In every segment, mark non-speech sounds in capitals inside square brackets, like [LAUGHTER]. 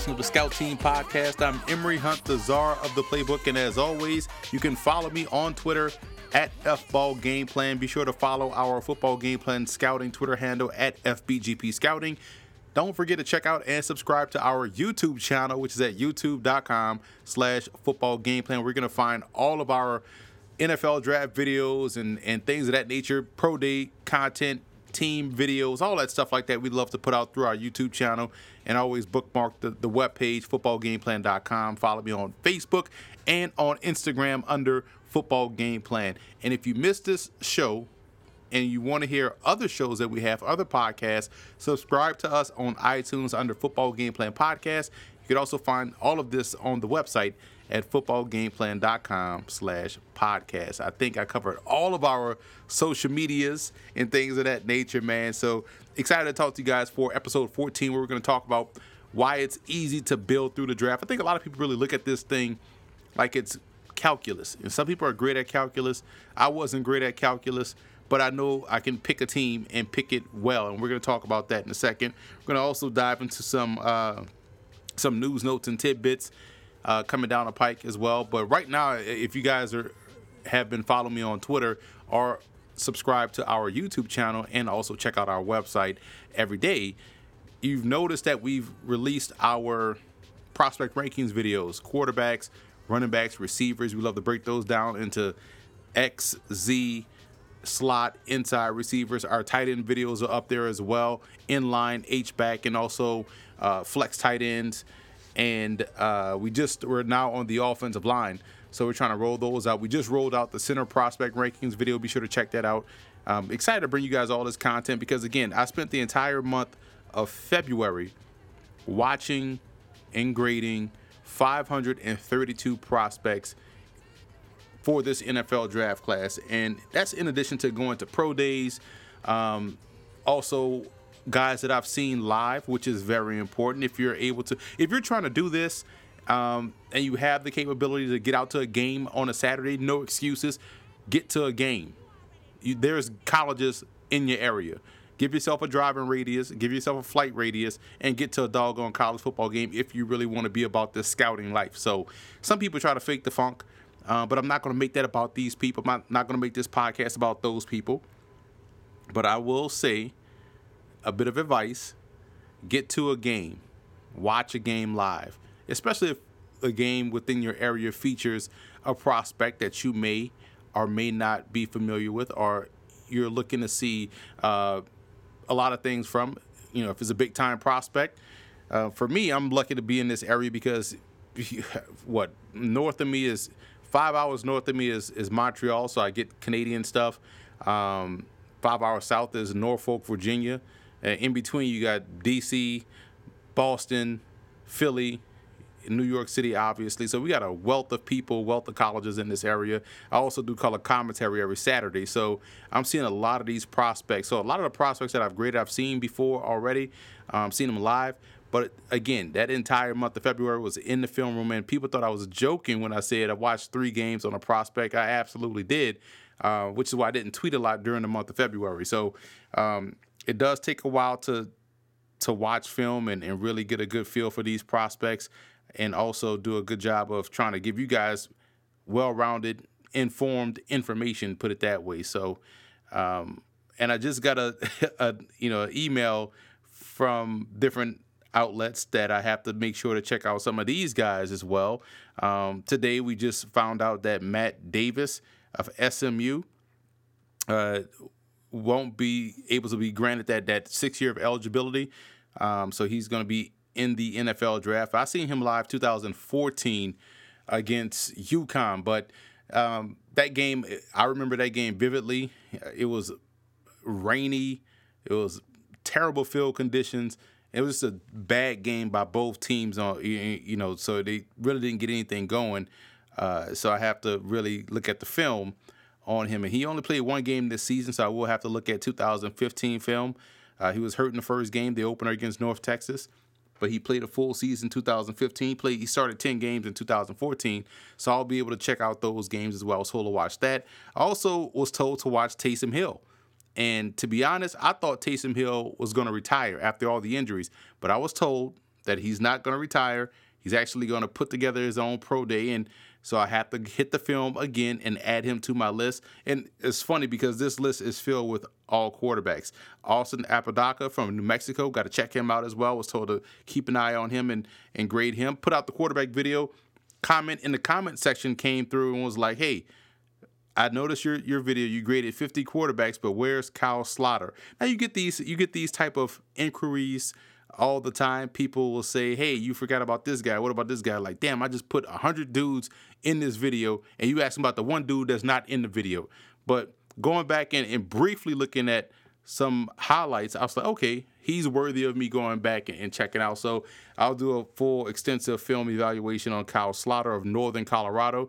edition the Scout Team Podcast. I'm Emery Hunt, the czar of the playbook, and as always, you can follow me on Twitter at FBall Game Plan. Be sure to follow our football game plan scouting Twitter handle at FBGP Scouting. Don't forget to check out and subscribe to our YouTube channel, which is at youtube.com slash football game plan. We're going to find all of our NFL draft videos and, and things of that nature, pro day content, team videos, all that stuff like that. We love to put out through our YouTube channel and always bookmark the, the webpage, footballgameplan.com. Follow me on Facebook and on Instagram under Football Game Plan. And if you missed this show, and you want to hear other shows that we have, other podcasts, subscribe to us on iTunes under Football Game Plan Podcast. You can also find all of this on the website at footballgameplan.com slash podcast. I think I covered all of our social medias and things of that nature, man. So excited to talk to you guys for episode 14 where we're going to talk about why it's easy to build through the draft. I think a lot of people really look at this thing like it's calculus. And some people are great at calculus. I wasn't great at calculus, but I know I can pick a team and pick it well. And we're going to talk about that in a second. We're going to also dive into some uh, some news notes and tidbits uh, coming down the pike as well. But right now, if you guys are have been following me on Twitter or subscribe to our YouTube channel and also check out our website every day, you've noticed that we've released our prospect rankings videos, quarterbacks, running backs, receivers. We love to break those down into X, Z, slot, inside receivers. Our tight end videos are up there as well, inline, H back, and also uh, flex tight ends and uh, we just we're now on the offensive line. So we're trying to roll those out. We just rolled out the center prospect rankings video. Be sure to check that out. Um, excited to bring you guys all this content because again, I spent the entire month of February watching and grading 532 prospects for this NFL draft class, and that's in addition to going to pro days. Um, also guys that I've seen live, which is very important. If you're able to, if you're trying to do this um, and you have the capability to get out to a game on a Saturday, no excuses. Get to a game. You, there's colleges in your area. Give yourself a driving radius, give yourself a flight radius, and get to a doggone college football game if you really want to be about this scouting life. So, some people try to fake the funk, uh, but I'm not going to make that about these people. I'm not, not going to make this podcast about those people. But I will say a bit of advice get to a game, watch a game live, especially if a game within your area features a prospect that you may or may not be familiar with, or you're looking to see uh, a lot of things from. You know, if it's a big time prospect. Uh, for me, I'm lucky to be in this area because [LAUGHS] what north of me is five hours north of me is, is Montreal, so I get Canadian stuff. Um, five hours south is Norfolk, Virginia. Uh, in between, you got D.C., Boston, Philly, New York City, obviously. So we got a wealth of people, wealth of colleges in this area. I also do color commentary every Saturday. So I'm seeing a lot of these prospects. So a lot of the prospects that I've graded, I've seen before already, um, seen them live. But again, that entire month of February was in the film room, and people thought I was joking when I said I watched three games on a prospect. I absolutely did, uh, which is why I didn't tweet a lot during the month of February. So um, it does take a while to to watch film and, and really get a good feel for these prospects and also do a good job of trying to give you guys well-rounded informed information put it that way so um, and i just got a, [LAUGHS] a you know email from different outlets that i have to make sure to check out some of these guys as well um, today we just found out that matt davis of smu uh, won't be able to be granted that that six year of eligibility. Um, so he's going to be in the NFL draft. I seen him live 2014 against UConn, but um, that game I remember that game vividly. It was rainy. It was terrible field conditions. It was just a bad game by both teams. On you know, so they really didn't get anything going. Uh, so I have to really look at the film on him. And he only played one game this season, so I will have to look at 2015 film. Uh, he was hurt in the first game, the opener against North Texas, but he played a full season 2015. Played he started 10 games in 2014, so I'll be able to check out those games as well. Told to watch that. I also was told to watch Taysom Hill. And to be honest, I thought Taysom Hill was going to retire after all the injuries, but I was told that he's not going to retire. He's actually going to put together his own pro day, and so I have to [LAUGHS] hit the film again and add him to my list. And it's funny because this list is filled with all quarterbacks. Austin Apodaca from New Mexico, got to check him out as well. Was told to keep an eye on him and, and grade him. Put out the quarterback video. Comment in the comment section came through and was like, hey, I noticed your your video. You graded 50 quarterbacks, but where's Kyle Sloter? Now you get these you get these type of inquiries all the time. People will say, "Hey, you forgot about this guy. What about this guy?" Like, damn, I just put 100 dudes in this video, and you ask about the one dude that's not in the video. But going back and, and briefly looking at some highlights, I was like, okay, he's worthy of me going back and, and, checking out. So I'll do a full extensive film evaluation on Kyle Sloter of Northern Colorado.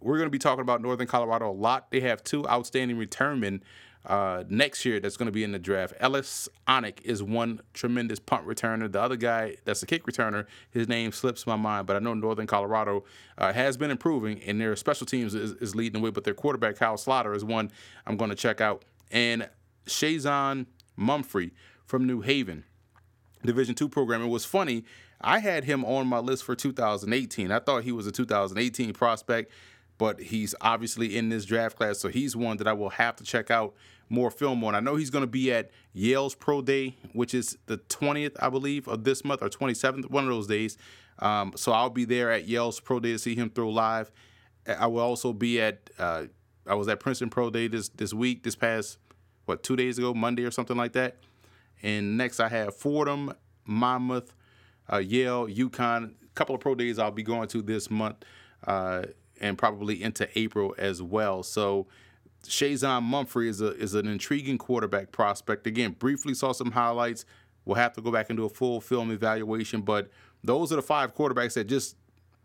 We're going to be talking about Northern Colorado a lot. They have two outstanding returnmen uh, next year that's going to be in the draft. Ellis Onick is one tremendous punt returner. The other guy that's a kick returner, his name slips my mind, but I know Northern Colorado uh, has been improving, and their special teams is, is, leading the way. But their quarterback Kyle Sloter, is one I'm going to check out, and Shazon Mumphrey from New Haven, Division two program. It was funny. I had him on my list for 2018. I thought he was a 2018 prospect but he's obviously in this draft class, so he's one that I will have to check out more film on. I know he's going to be at Yale's Pro Day, which is the 20th, I believe, of this month or 27th, one of those days. Um, so I'll be there at Yale's Pro Day to see him throw live. I will also be at. Uh, I was at Princeton Pro Day this this week, this past what two days ago, Monday or something like that. And next I have Fordham, Monmouth, uh, Yale, UConn. A couple of pro days I'll be going to this month. Uh, and probably into April as well. So Shazon Mumphrey is a is an intriguing quarterback prospect. Again, briefly saw some highlights. We'll have to go back and do a full film evaluation, but those are the five quarterbacks that just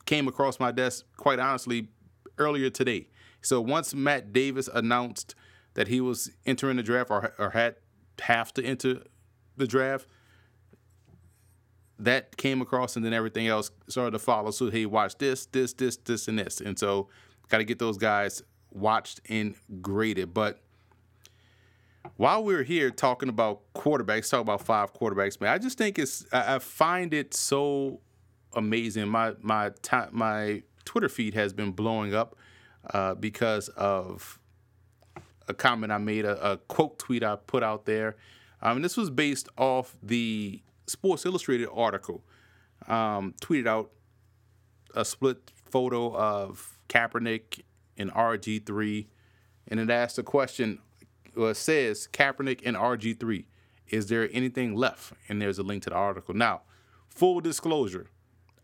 came across my desk, quite honestly, earlier today. So once Matt Davis announced that he was entering the draft or, or had have to enter the draft, that came across, and then everything else started to follow. So hey, watch this, this, this, this, and this, and so got to get those guys watched and graded. But while we're here talking about quarterbacks, talk about five quarterbacks, man, I just think it's I find it so amazing. My my time my Twitter feed has been blowing up uh, because of a comment I made, a, a, quote tweet I put out there. Um, this was based off the Sports Illustrated article um, tweeted out a split photo of Kaepernick and RG3, and it asks a question. Well, it says Kaepernick and RG3. Is there anything left? And there's a link to the article. Now, full disclosure,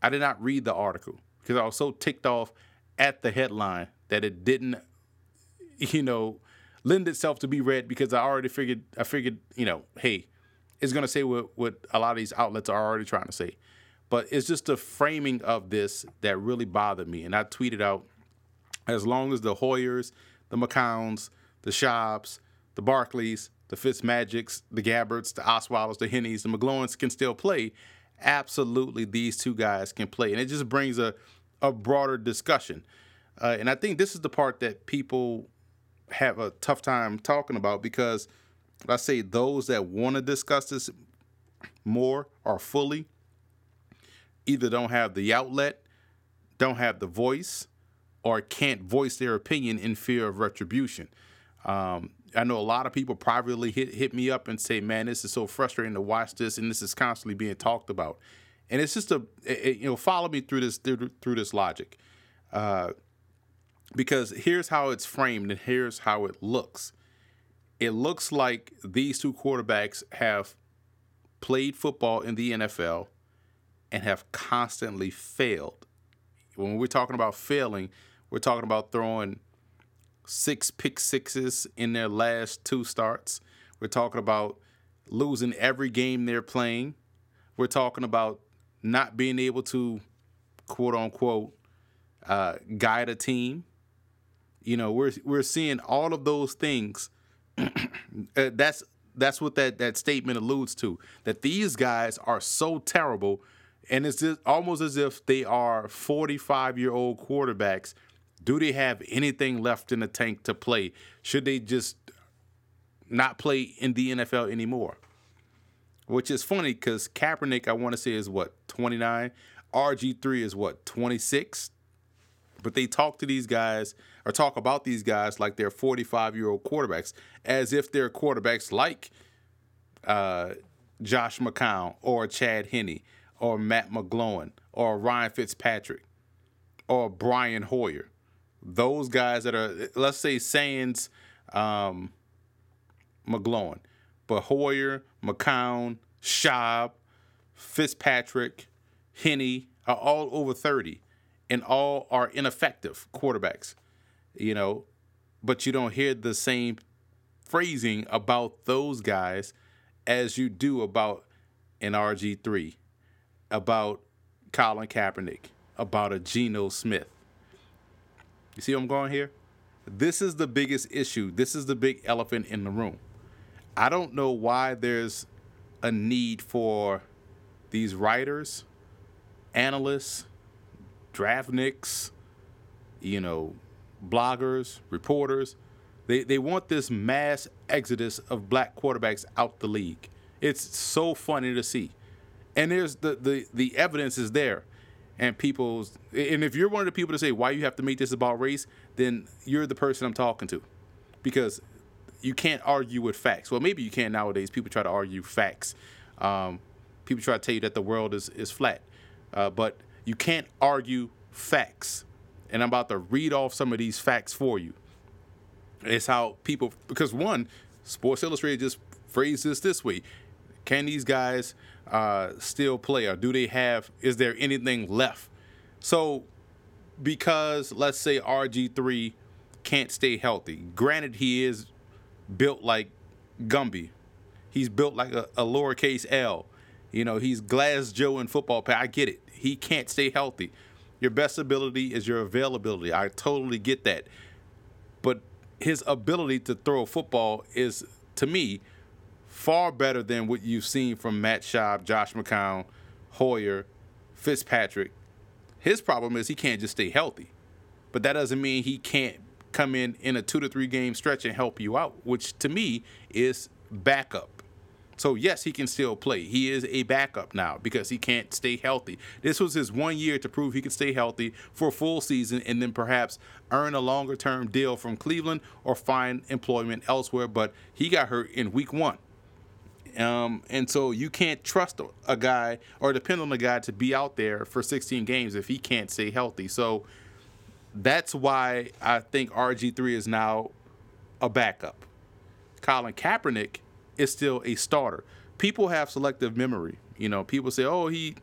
I did not read the article because I was so ticked off at the headline that it didn't, [LAUGHS] you know, lend itself to be read because I already figured I figured, you know, hey, it's going to say what, what a lot of these outlets are already trying to say. But it's just the framing of this that really bothered me. And I tweeted out as long as the Hoyers, the McCowns, the Schaubs, the Barkleys, the Fitzmagics, the Gabberts, the Osweiler's, the Henneys, the McGloins can still play, absolutely these two guys can play. And it just brings a, a broader discussion. Uh, and I think this is the part that people have a tough time talking about because – I say those that want to discuss this more or fully either don't have the outlet, don't have the voice, or can't voice their opinion in fear of retribution. Um, I know a lot of people privately hit hit me up and say, "Man, this is so frustrating to watch this, and this is constantly being talked about." And it's just a, it, you know, follow me through this through, through this logic, uh, because here's how it's framed and here's how it looks it looks like these two quarterbacks have played football in the NFL and have constantly failed. When we're talking about failing, we're talking about throwing six pick sixes in their last two starts. We're talking about losing every game they're playing. We're talking about not being able to, quote unquote, uh, guide a team. You know, we're we're seeing all of those things. [CLEARS THROAT] Uh, that's that's what that that statement alludes to. That these guys are so terrible, and it's just almost as if they are 45 year old quarterbacks. Do they have anything left in the tank to play? Should they just not play in the NFL anymore? Which is funny because Kaepernick, I want to say, is what 29. RG3 is what 26. But they talk to these guys or talk about these guys like they're 45 year old quarterbacks, as if they're quarterbacks like uh, Josh McCown or Chad Henne or Matt McGloin or Ryan Fitzpatrick or Brian Hoyer. Those guys that are, let's say, Sands, um, but Hoyer, McCown, Schaub, Fitzpatrick, Henne are all over 30 and all are ineffective quarterbacks, you know, but you don't hear the same phrasing about those guys as you do about an RG3, about Colin Kaepernick, about a Geno Smith. You see what I'm going here? This is the biggest issue. This is the big elephant in the room. I don't know why there's a need for these writers, analysts, draftniks, you know, bloggers, reporters. They they want this mass exodus of black quarterbacks out the league. It's so funny to see. And there's the the the evidence is there. And people's and if you're one of the people to say why you have to make this about race, then you're the person I'm talking to. Because you can't argue with facts. Well, maybe you can nowadays. People try to argue facts. Um, people try to tell you that the world is is flat, uh, but you can't argue facts. And I'm about to read off some of these facts for you. It's how people because one, Sports Illustrated just phrased this this way: Can these guys uh, still play, or do they have? Is there anything left? So, because let's say RG three can't stay healthy. Granted, he is built like Gumby. He's built like a, a lowercase L. You know, he's Glass Joe in football. I get it. He can't stay healthy. Your best ability is your availability. I totally get that. But his ability to throw a football is, to me, far better than what you've seen from Matt Schaub, Josh McCown, Hoyer, Fitzpatrick. His problem is he can't just stay healthy. But that doesn't mean he can't come in in a two to three game stretch and help you out, which to me is backup. So yes, he can still play. He is a backup now because he can't stay healthy. This was his one year to prove he could stay healthy for a full season and then perhaps earn a longer term deal from Cleveland or find employment elsewhere. But he got hurt in week one. Um, and so you can't trust a guy or depend on a guy to be out there for 16 games if he can't stay healthy. So that's why I think RG3 is now a backup. Colin Kaepernick is still a starter. People have selective memory. You know, people say, "Oh, he."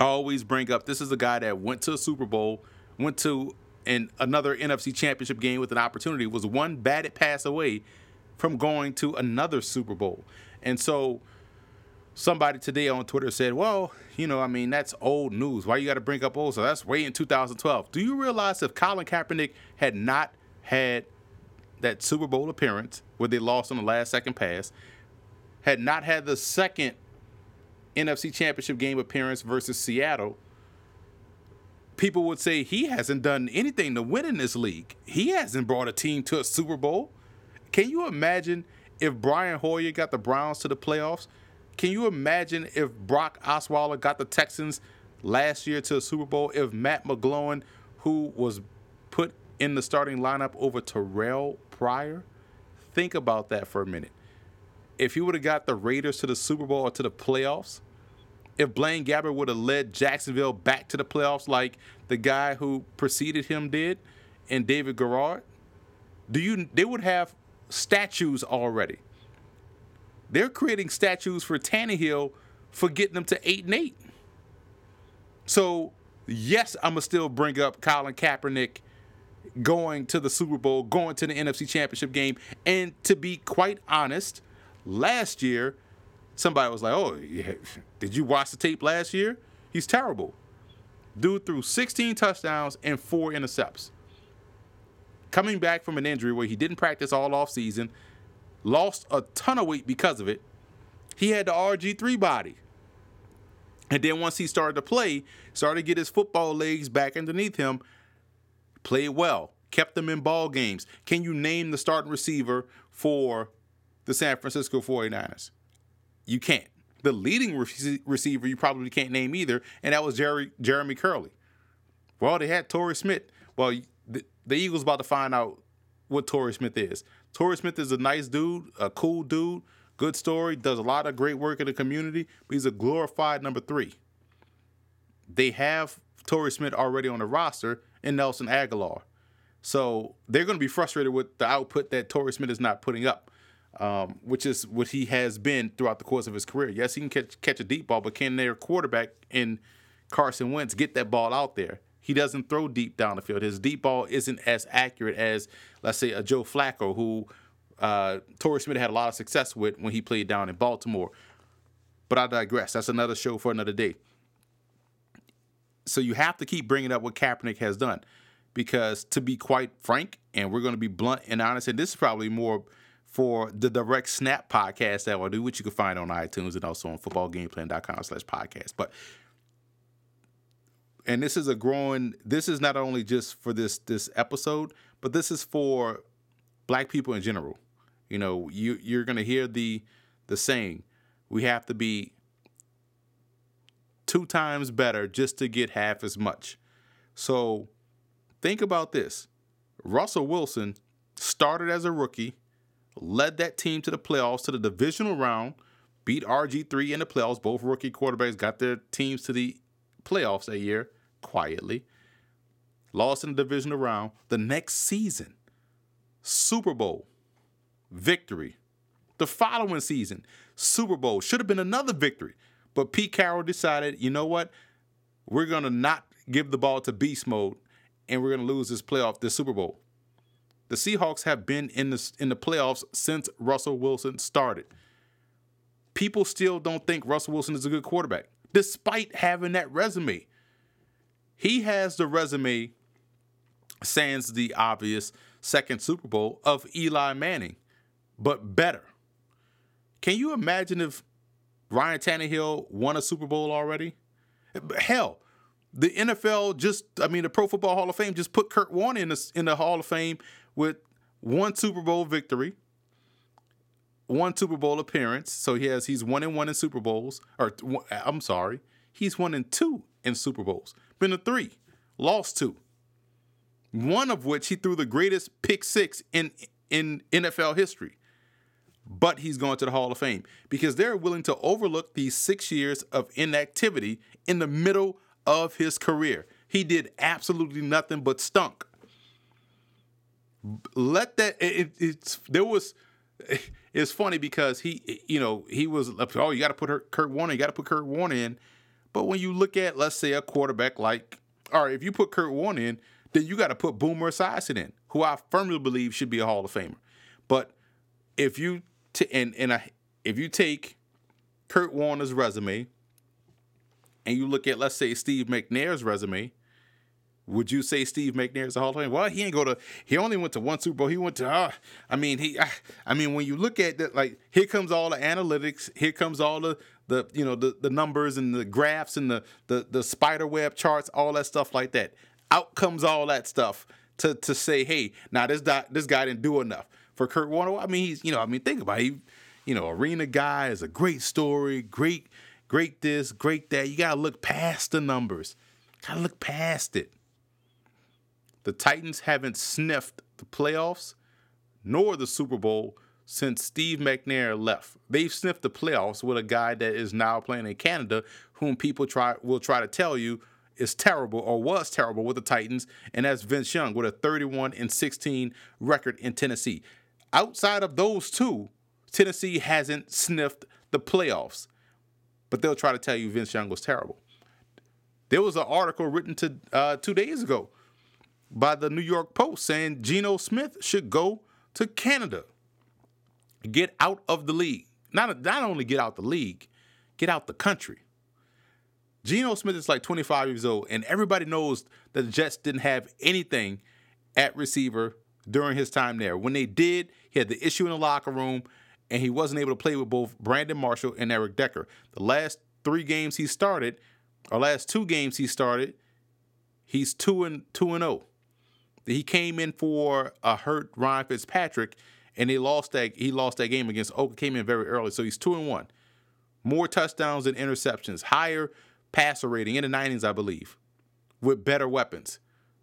Always bring up this is a guy that went to a Super Bowl, went to an another NFC Championship game with an opportunity, was one batted pass away from going to another Super Bowl, and so somebody today on Twitter said, "Well, you know, I mean, that's old news. Why you got to bring up old? So that's way in 2012. Do you realize if Colin Kaepernick had not had that Super Bowl appearance where they lost on the last second pass, had not had the second NFC Championship game appearance versus Seattle, people would say he hasn't done anything to win in this league. He hasn't brought a team to a Super Bowl. Can you imagine if Brian Hoyer got the Browns to the playoffs? Can you imagine if Brock Osweiler got the Texans last year to the Super Bowl? If Matt McGloin, who was put in the starting lineup over Terrell Pryor? Think about that for a minute. If he would have got the Raiders to the Super Bowl or to the playoffs, if Blaine Gabbert would have led Jacksonville back to the playoffs like the guy who preceded him did, and David Garrard, do you they would have statues already. They're creating statues for Tannehill for getting them to eight and eight. So yes, I'm gonna still bring up Colin Kaepernick going to the Super Bowl, going to the NFC Championship game. And to be quite honest, last year, somebody was like, "Oh, yeah, did you watch the tape last year? He's terrible." Dude threw 16 touchdowns and four intercepts. Coming back from an injury where he didn't practice all off season, lost a ton of weight because of it. He had the RG3 body. And then once he started to play, started to get his football legs back underneath him, played well, kept them in ball games. Can you name the starting receiver for the San Francisco 49ers? You can't. The leading re- receiver you probably can't name either, and that was Jerry, Jeremy Kerley. Well, they had Torrey Smith. Well, the, Eagles about to find out what Torrey Smith is. Torrey Smith is a nice dude, a cool dude, good story, does a lot of great work in the community, but he's a glorified number three. They have Torrey Smith already on the roster and Nelson Agholor. So they're going to be frustrated with the output that Torrey Smith is not putting up, um, which is what he has been throughout the course of his career. Yes, he can catch, catch a deep ball, but can their quarterback in Carson Wentz get that ball out there? He doesn't throw deep down the field. His deep ball isn't as accurate as, let's say, a Joe Flacco, who uh, Torrey Smith had a lot of success with when he played down in Baltimore. But I digress. That's another show for another day. So you have to keep bringing up what Kaepernick has done. Because to be quite frank, and we're going to be blunt and honest, and this is probably more for the Direct Snap podcast that I'll do, which you can find on iTunes and also on footballgameplan.com slash podcast. But and this is a growing this is not only just for this this episode, but this is for black people in general. You know, you you're gonna hear the the saying, we have to be two times better just to get half as much. So think about this. Russell Wilson started as a rookie, led that team to the playoffs, to the divisional round, beat RG3 in the playoffs. Both rookie quarterbacks got their teams to the playoffs that year quietly. Lost in the divisional round. The next season, Super Bowl victory. The following season, Super Bowl should have been another victory. But Pete Carroll decided, you know what? We're to not give the ball to beast mode and we're to lose this playoff, this Super Bowl. The Seahawks have been in the in the playoffs since Russell Wilson started. People still don't think Russell Wilson is a good quarterback, despite having that resume. He has the resume, sans the obvious second Super Bowl of Eli Manning, but better. Can you imagine if Ryan Tannehill won a Super Bowl already? Hell, the NFL just, I mean, the Pro Football Hall of Fame just put Kurt Warner in the, in the Hall of Fame with one Super Bowl victory, one Super Bowl appearance. So he has, he's one and one in Super Bowls, or I'm sorry, he's one and two in Super Bowls. Been to three, lost two. One of which he threw the greatest pick six in in NFL history but he's going to the Hall of Fame because they're willing to overlook these six years of inactivity in the middle of his career. He did absolutely nothing but stunk. Let that it, it's there was it's funny because he you know he was oh you got to put her, Kurt Warner you got to put Kurt Warner in, but when you look at let's say a quarterback like all right if you put Kurt Warner in then you got to put Boomer Esiason in who I firmly believe should be a Hall of Famer, but if you to and and I, if you take Kurt Warner's resume and you look at let's say Steve McNair's resume, would you say Steve McNair is a Hall of Famer? Well, he ain't go to. He only went to one Super Bowl. He went to. Uh, I mean, he. Uh, I mean, when you look at that, like here comes all the analytics. Here comes all the the you know the the numbers and the graphs and the the the spider web charts, all that stuff like that. Out comes all that stuff to to say, hey, now this guy this guy didn't do enough for Kurt Warner. I mean, he's you know, I mean, think about it. He, you know, arena guy is a great story, great, great this, great that. You gotta look past the numbers. Gotta look past it. The Titans haven't sniffed the playoffs nor the Super Bowl since Steve McNair left. They've sniffed the playoffs with a guy that is now playing in Canada, whom people try will try to tell you is terrible or was terrible with the Titans, and that's Vince Young with a 31 and 16 record in Tennessee. Outside of those two, Tennessee hasn't sniffed the playoffs, but they'll try to tell you Vince Young was terrible. There was an article written to uh, two days ago by the New York Post saying Geno Smith should go to Canada, get out of the league. Not not only get out the league, get out the country. Geno Smith is like 25 years old, and everybody knows that the Jets didn't have anything at receiver during his time there. When they did, he had the issue in the locker room, and he wasn't able to play with both Brandon Marshall and Eric Decker. The last three games he started, or last two games he started, he's two and two and zero. Oh. He came in for a hurt Ryan Fitzpatrick, and they lost that. He lost that game against Oak. Came in very early, so he's two and one. More touchdowns than interceptions, higher passer rating in the 90s, I believe, with better weapons.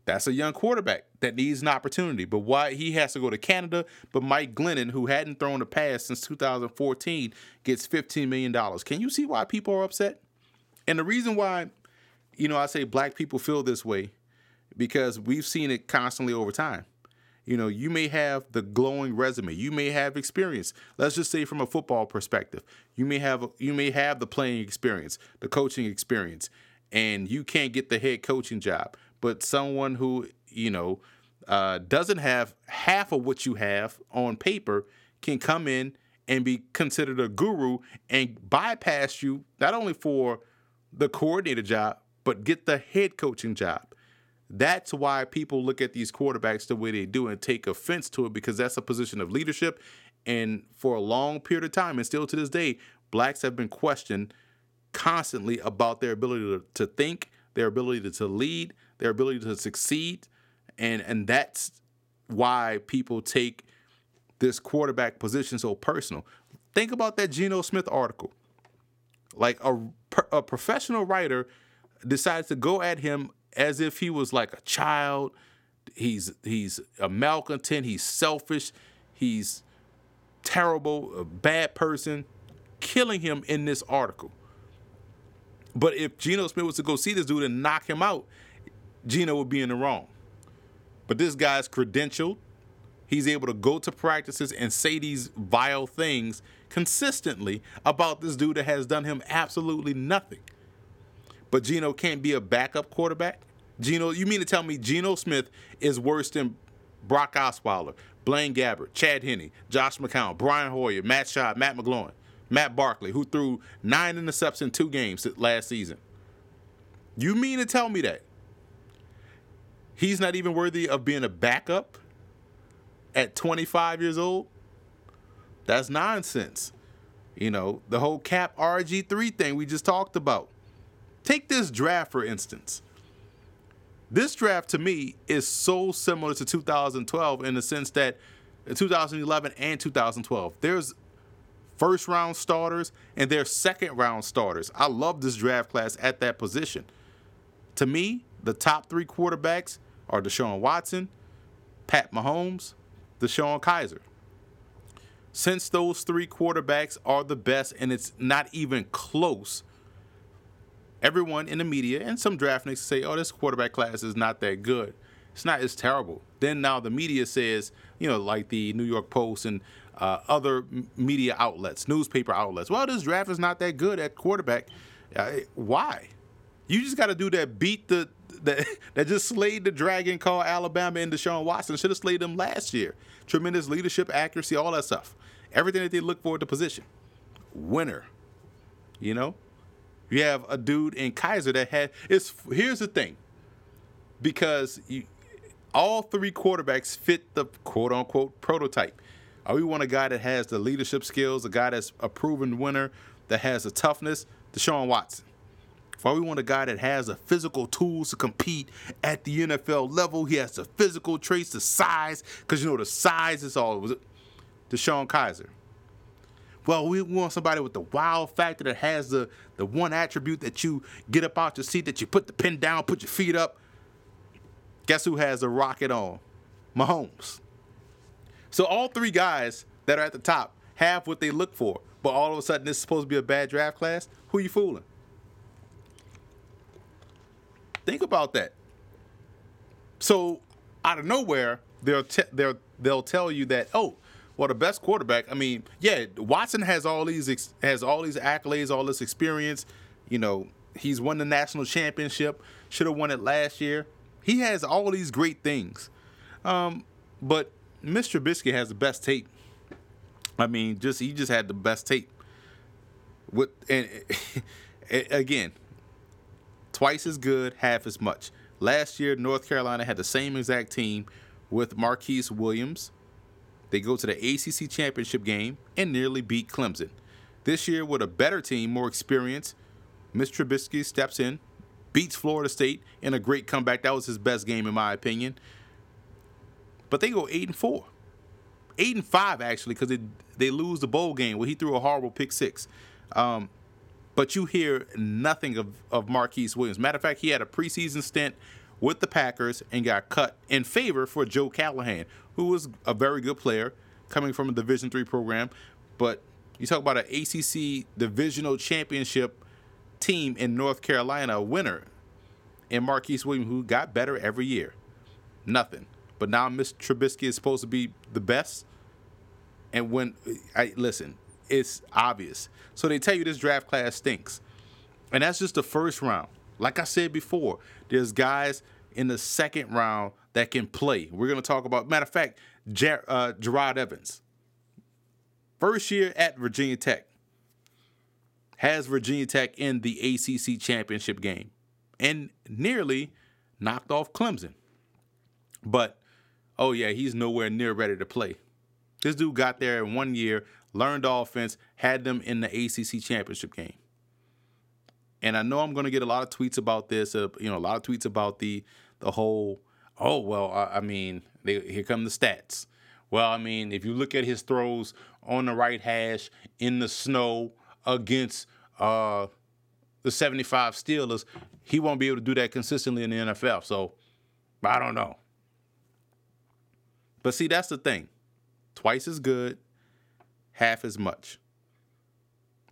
That's a young quarterback that needs an opportunity. But why he has to go to Canada, but Mike Glennon, who hadn't thrown a pass since 2014, gets $15 million. Can you see why people are upset? And the reason why, you know, I say black people feel this way, because we've seen it constantly over time. You know, you may have the glowing resume, you may have experience. Let's just say from a football perspective, you may have you may have the playing experience, the coaching experience, and you can't get the head coaching job but someone who you know uh, doesn't have half of what you have on paper can come in and be considered a guru and bypass you not only for the coordinator job but get the head coaching job. That's why people look at these quarterbacks the way they do and take offense to it because that's a position of leadership. And for a long period of time, and still to this day, blacks have been questioned constantly about their ability to, think, their ability to, to lead, their ability to succeed, and and that's why people take this quarterback position so personal. Think about that Geno Smith article. Like a, a professional writer decides to go at him as if he was like a child. He's he's a malcontent. He's selfish. He's terrible, a bad person, killing him in this article. But if Geno Smith was to go see this dude and knock him out, Geno would be in the wrong. But this guy's credentialed. He's able to go to practices and say these vile things consistently about this dude that has done him absolutely nothing. But Geno can't be a backup quarterback? Geno, you mean to tell me Geno Smith is worse than Brock Osweiler, Blaine Gabbert, Chad Henne, Josh McCown, Brian Hoyer, Matt Schaub, Matt McGloin, Matt Barkley, who threw nine interceptions in two games last season? You mean to tell me that? He's not even worthy of being a backup at 25 years old. That's nonsense. You know, the whole cap RG3 thing we just talked about. Take this draft, for instance. This draft to me is so similar to 2012 in the sense that 2011 and 2012, there's first round starters and there's second round starters. I love this draft class at that position. To me, the top three quarterbacks are Deshaun Watson, Pat Mahomes, DeShone Kizer. Since those three quarterbacks are the best and it's not even close, everyone in the media and some draft say, oh, this quarterback class is not that good. It's not, it's terrible. Then now the media says, you know, like the New York Post and uh, other media outlets, newspaper outlets, well, this draft is not that good at quarterback. Uh, why? You just got to do that. Beat the that [LAUGHS] that just slayed the dragon called Alabama and Deshaun Watson. Should have slayed them last year. Tremendous leadership, accuracy, all that stuff. Everything that they look for at the position. Winner. You know, you have a dude in Kizer that had. It's here's the thing, because you, all three quarterbacks fit the quote unquote prototype. Uh, we want a guy that has the leadership skills, a guy that's a proven winner, that has the toughness. Deshaun Watson. Why we want a guy that has the physical tools to compete at the NFL level. He has the physical traits, the size, because you know the size is all. DeShone Kizer? Well, we want somebody with the wow factor that has the the one attribute that you get up out your seat, that you put the pin down, put your feet up. Guess who has a rocket on? Mahomes. So all three guys that are at the top have what they look for, but all of a sudden this is supposed to be a bad draft class. Who you fooling? Think about that. So out of nowhere, they'll te- they'll they'll tell you that oh, well the best quarterback. I mean, yeah, Watson has all these has all these accolades, all this experience. You know, he's won the national championship. Should have won it last year. He has all these great things, um, but Mr. Trubisky has the best tape. I mean, just he just had the best tape. With [LAUGHS] and again, twice as good, half as much. Last year, North Carolina had the same exact team with Marquise Williams. They go to the ACC championship game and nearly beat Clemson. This year, with a better team, more experience, Mitch Trubisky steps in, beats Florida State in a great comeback. That was his best game, in my opinion. But they go eight and four, eight and five actually, because they they lose the bowl game where he threw a horrible pick six. Um, but you hear nothing of, of Marquise Williams. Matter of fact, he had a preseason stint with the Packers and got cut in favor for Joe Callahan, who was a very good player coming from a Division three program. But you talk about an ACC divisional championship team in North Carolina, a winner, and Marquise Williams, who got better every year. Nothing. But now Miss Trubisky is supposed to be the best. And when I listen, it's obvious. So they tell you this draft class stinks. And that's just the first round. Like I said before, there's guys in the second round that can play. We're going to talk about, matter of fact, Ger- uh, Jerod Evans. First year at Virginia Tech. Has Virginia Tech in the ACC championship game and nearly knocked off Clemson. But, oh yeah, he's nowhere near ready to play. This dude got there in one year, learned offense, had them in the ACC championship game. And I know I'm going to get a lot of tweets about this. Uh, you know, a lot of tweets about the the whole. Oh well, I, I mean, they, here come the stats. Well, I mean, if you look at his throws on the right hash in the snow against uh, the 75 Steelers, he won't be able to do that consistently in the NFL. So, I don't know. But see, that's the thing. Twice as good, half as much.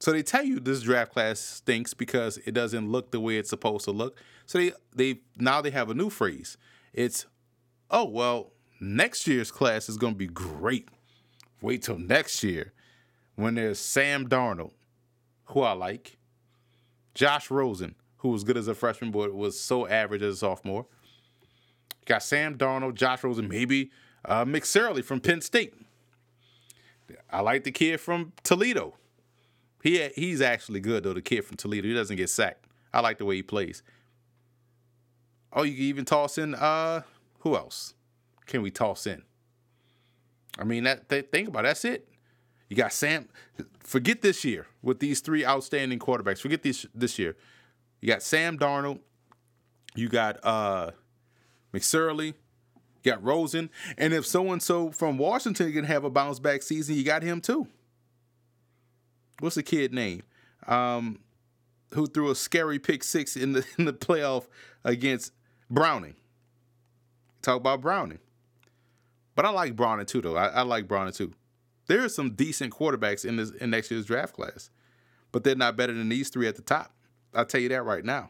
So they tell you this draft class stinks because it doesn't look the way it's supposed to look. So they they now they have a new phrase. It's oh well, next year's class is going to be great. Wait till next year when there's Sam Darnold, who I like, Josh Rosen, who was good as a freshman but was so average as a sophomore. got Sam Darnold, Josh Rosen, maybe uh, McSorley from Penn State. I like the kid from Toledo. He he's actually good though. The kid from Toledo, he doesn't get sacked. I like the way he plays. Oh, you can even toss in uh who else? Can we toss in? I mean that th- think about it, that's it. You got Sam. Forget this year with these three outstanding quarterbacks. Forget this this year. You got Sam Darnold. You got uh McSorley. You got Rosen. And if so and so from Washington can have a bounce back season, you got him too what's the kid name? Um, who threw a scary pick six in the [LAUGHS] in the playoff against Browning. Talk about Browning. But I like Browning too, though. I, I like Browning too. There are some decent quarterbacks in this in next year's draft class, but they're not better than these three at the top. I'll tell you that right now.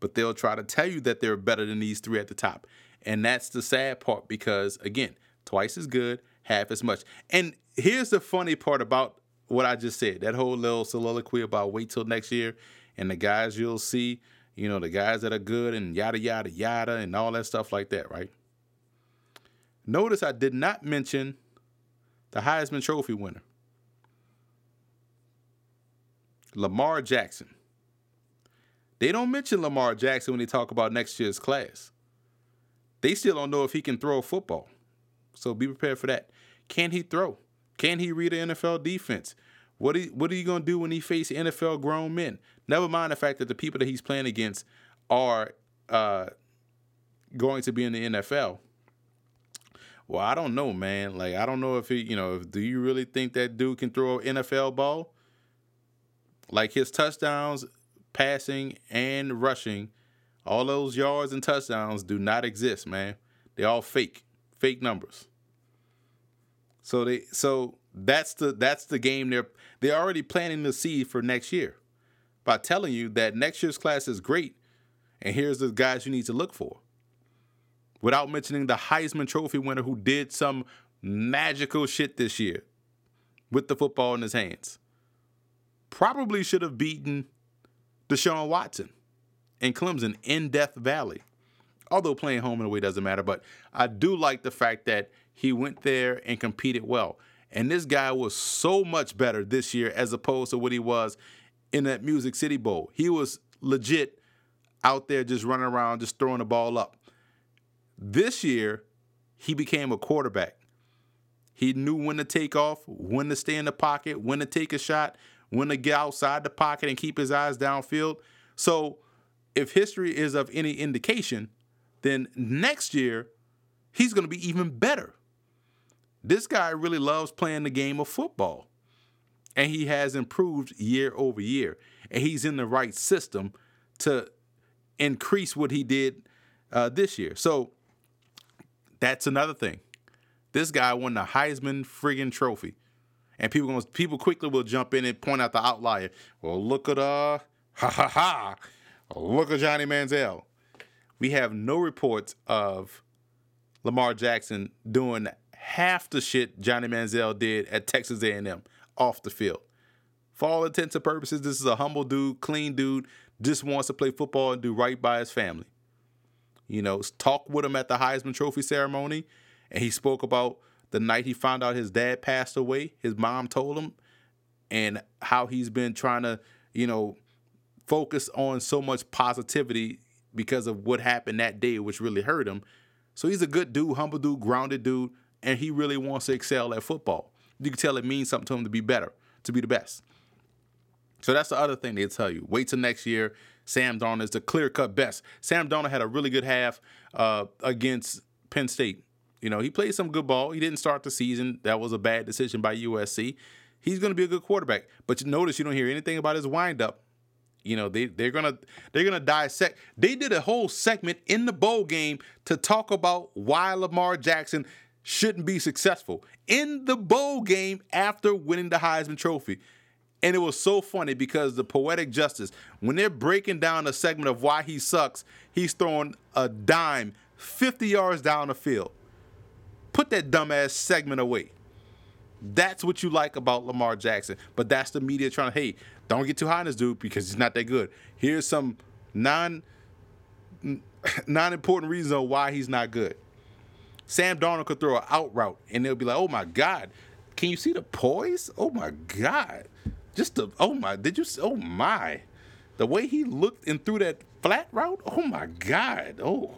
But they'll try to tell you that they're better than these three at the top. And that's the sad part because, again, twice as good, half as much. And here's the funny part about what I just said, that whole little soliloquy about wait till next year and the guys you'll see, you know, the guys that are good and yada, yada, yada, and all that stuff like that, right? Notice I did not mention the Heisman Trophy winner, Lamar Jackson. They don't mention Lamar Jackson when they talk about next year's class. They still don't know if he can throw a football. So be prepared for that. Can he throw? Can he read an NFL defense? What are, what are you going to do when he faces NFL grown men? Never mind the fact that the people that he's playing against are uh, going to be in the NFL. Well, I don't know, man. Like, I don't know if he, you know, if, do you really think that dude can throw an NFL ball? Like his touchdowns, passing and rushing, all those yards and touchdowns do not exist, man. They're all fake, fake numbers. So they so that's the that's the game they're they're already planting the seed for next year by telling you that next year's class is great and here's the guys you need to look for. Without mentioning the Heisman Trophy winner who did some magical shit this year with the football in his hands. Probably should have beaten Deshaun Watson and Clemson in Death Valley. Although playing home and away doesn't matter, but I do like the fact that he went there and competed well. And this guy was so much better this year as opposed to what he was in that Music City Bowl. He was legit out there just running around, just throwing the ball up. This year, he became a quarterback. He knew when to take off, when to stay in the pocket, when to take a shot, when to get outside the pocket and keep his eyes downfield. So, if history is of any indication, then next year he's going to be even better. This guy really loves playing the game of football. And he has improved year over year. And he's in the right system to increase what he did uh, this year. So that's another thing. This guy won the Heisman friggin' trophy. And people gonna, people quickly will jump in and point out the outlier. Well, look at uh [LAUGHS] ha ha ha. Look at Johnny Manziel. We have no reports of Lamar Jackson doing half the shit Johnny Manziel did at Texas A&M off the field. For all intents and purposes, this is a humble dude, clean dude, just wants to play football and do right by his family. You know, talk with him at the Heisman Trophy ceremony, and he spoke about the night he found out his dad passed away. His mom told him, and how he's been trying to, you know, focus on so much positivity because of what happened that day, which really hurt him. So he's a good dude, humble dude, grounded dude, and he really wants to excel at football. You can tell it means something to him to be better, to be the best. So that's the other thing they tell you. Wait till next year. Sam Darnold is the clear cut best. Sam Darnold had a really good half uh, against Penn State. You know, he played some good ball. He didn't start the season. That was a bad decision by USC. He's going to be a good quarterback. But you notice you don't hear anything about his windup. You know, they they're gonna they're gonna dissect. They did a whole segment in the bowl game to talk about why Lamar Jackson shouldn't be successful in the bowl game after winning the Heisman Trophy. And it was so funny because the poetic justice, when they're breaking down a segment of why he sucks, he's throwing a dime 50 yards down the field. Put that dumbass segment away. That's what you like about Lamar Jackson. But that's the media trying to, hey, don't get too high on this dude because he's not that good. Here's some non [LAUGHS] non important reasons on why he's not good. Sam Darnold could throw an out route and they'll be like, oh my God, can you see the poise? Oh my God. Just the oh my, did you oh my. The way he looked and threw that flat route, oh my God. Oh.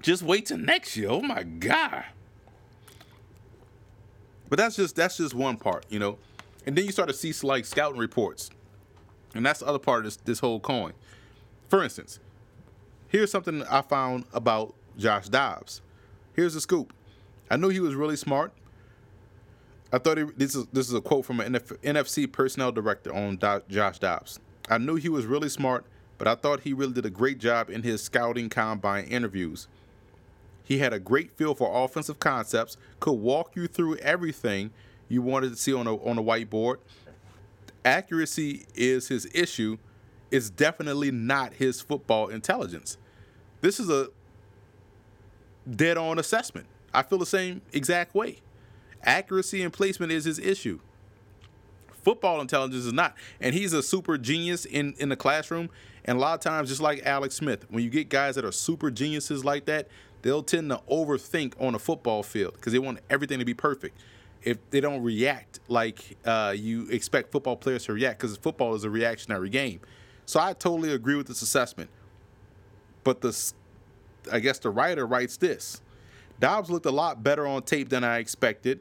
Just wait till next year. Oh my God. But that's just that's just one part, you know. And then you start to see like scouting reports. And that's the other part of this, this whole coin. For instance, here's something I found about Josh Dobbs. Here's the scoop. I knew he was really smart. I thought he, this is this is a quote from an NF, NFC personnel director on Do, Josh Dobbs. I knew he was really smart, but I thought he really did a great job in his scouting combine interviews. He had a great feel for offensive concepts, could walk you through everything you wanted to see on a on a whiteboard. Accuracy is his issue. It's definitely not his football intelligence. This is a dead on assessment. I feel the same exact way. Accuracy and placement is his issue. Football intelligence is not. And he's a super genius in, in the classroom. And a lot of times, just like Alex Smith, when you get guys that are super geniuses like that, they'll tend to overthink on a football field because they want everything to be perfect. If they don't react like uh, you expect football players to react, because football is a reactionary game. So I totally agree with this assessment. But the, I guess the writer writes this: Dobbs looked a lot better on tape than I expected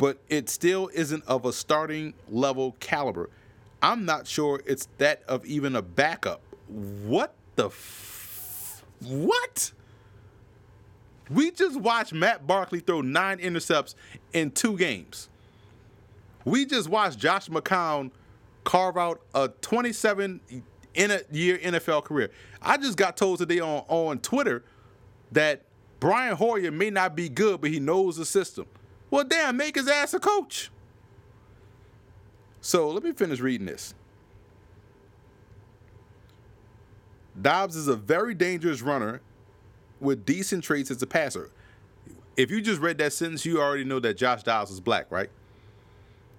but it still isn't of a starting level caliber. I'm not sure it's that of even a backup. What the f- what? We just watched Matt Barkley throw nine intercepts in two games. We just watched Josh McCown carve out a 27 in a year NFL career. I just got told today on, on Twitter that Brian Hoyer may not be good, but he knows the system. Well, damn, make his ass a coach. So let me finish reading this. Dobbs is a very dangerous runner with decent traits as a passer. If you just read that sentence, you already know that Josh Dobbs is black, right?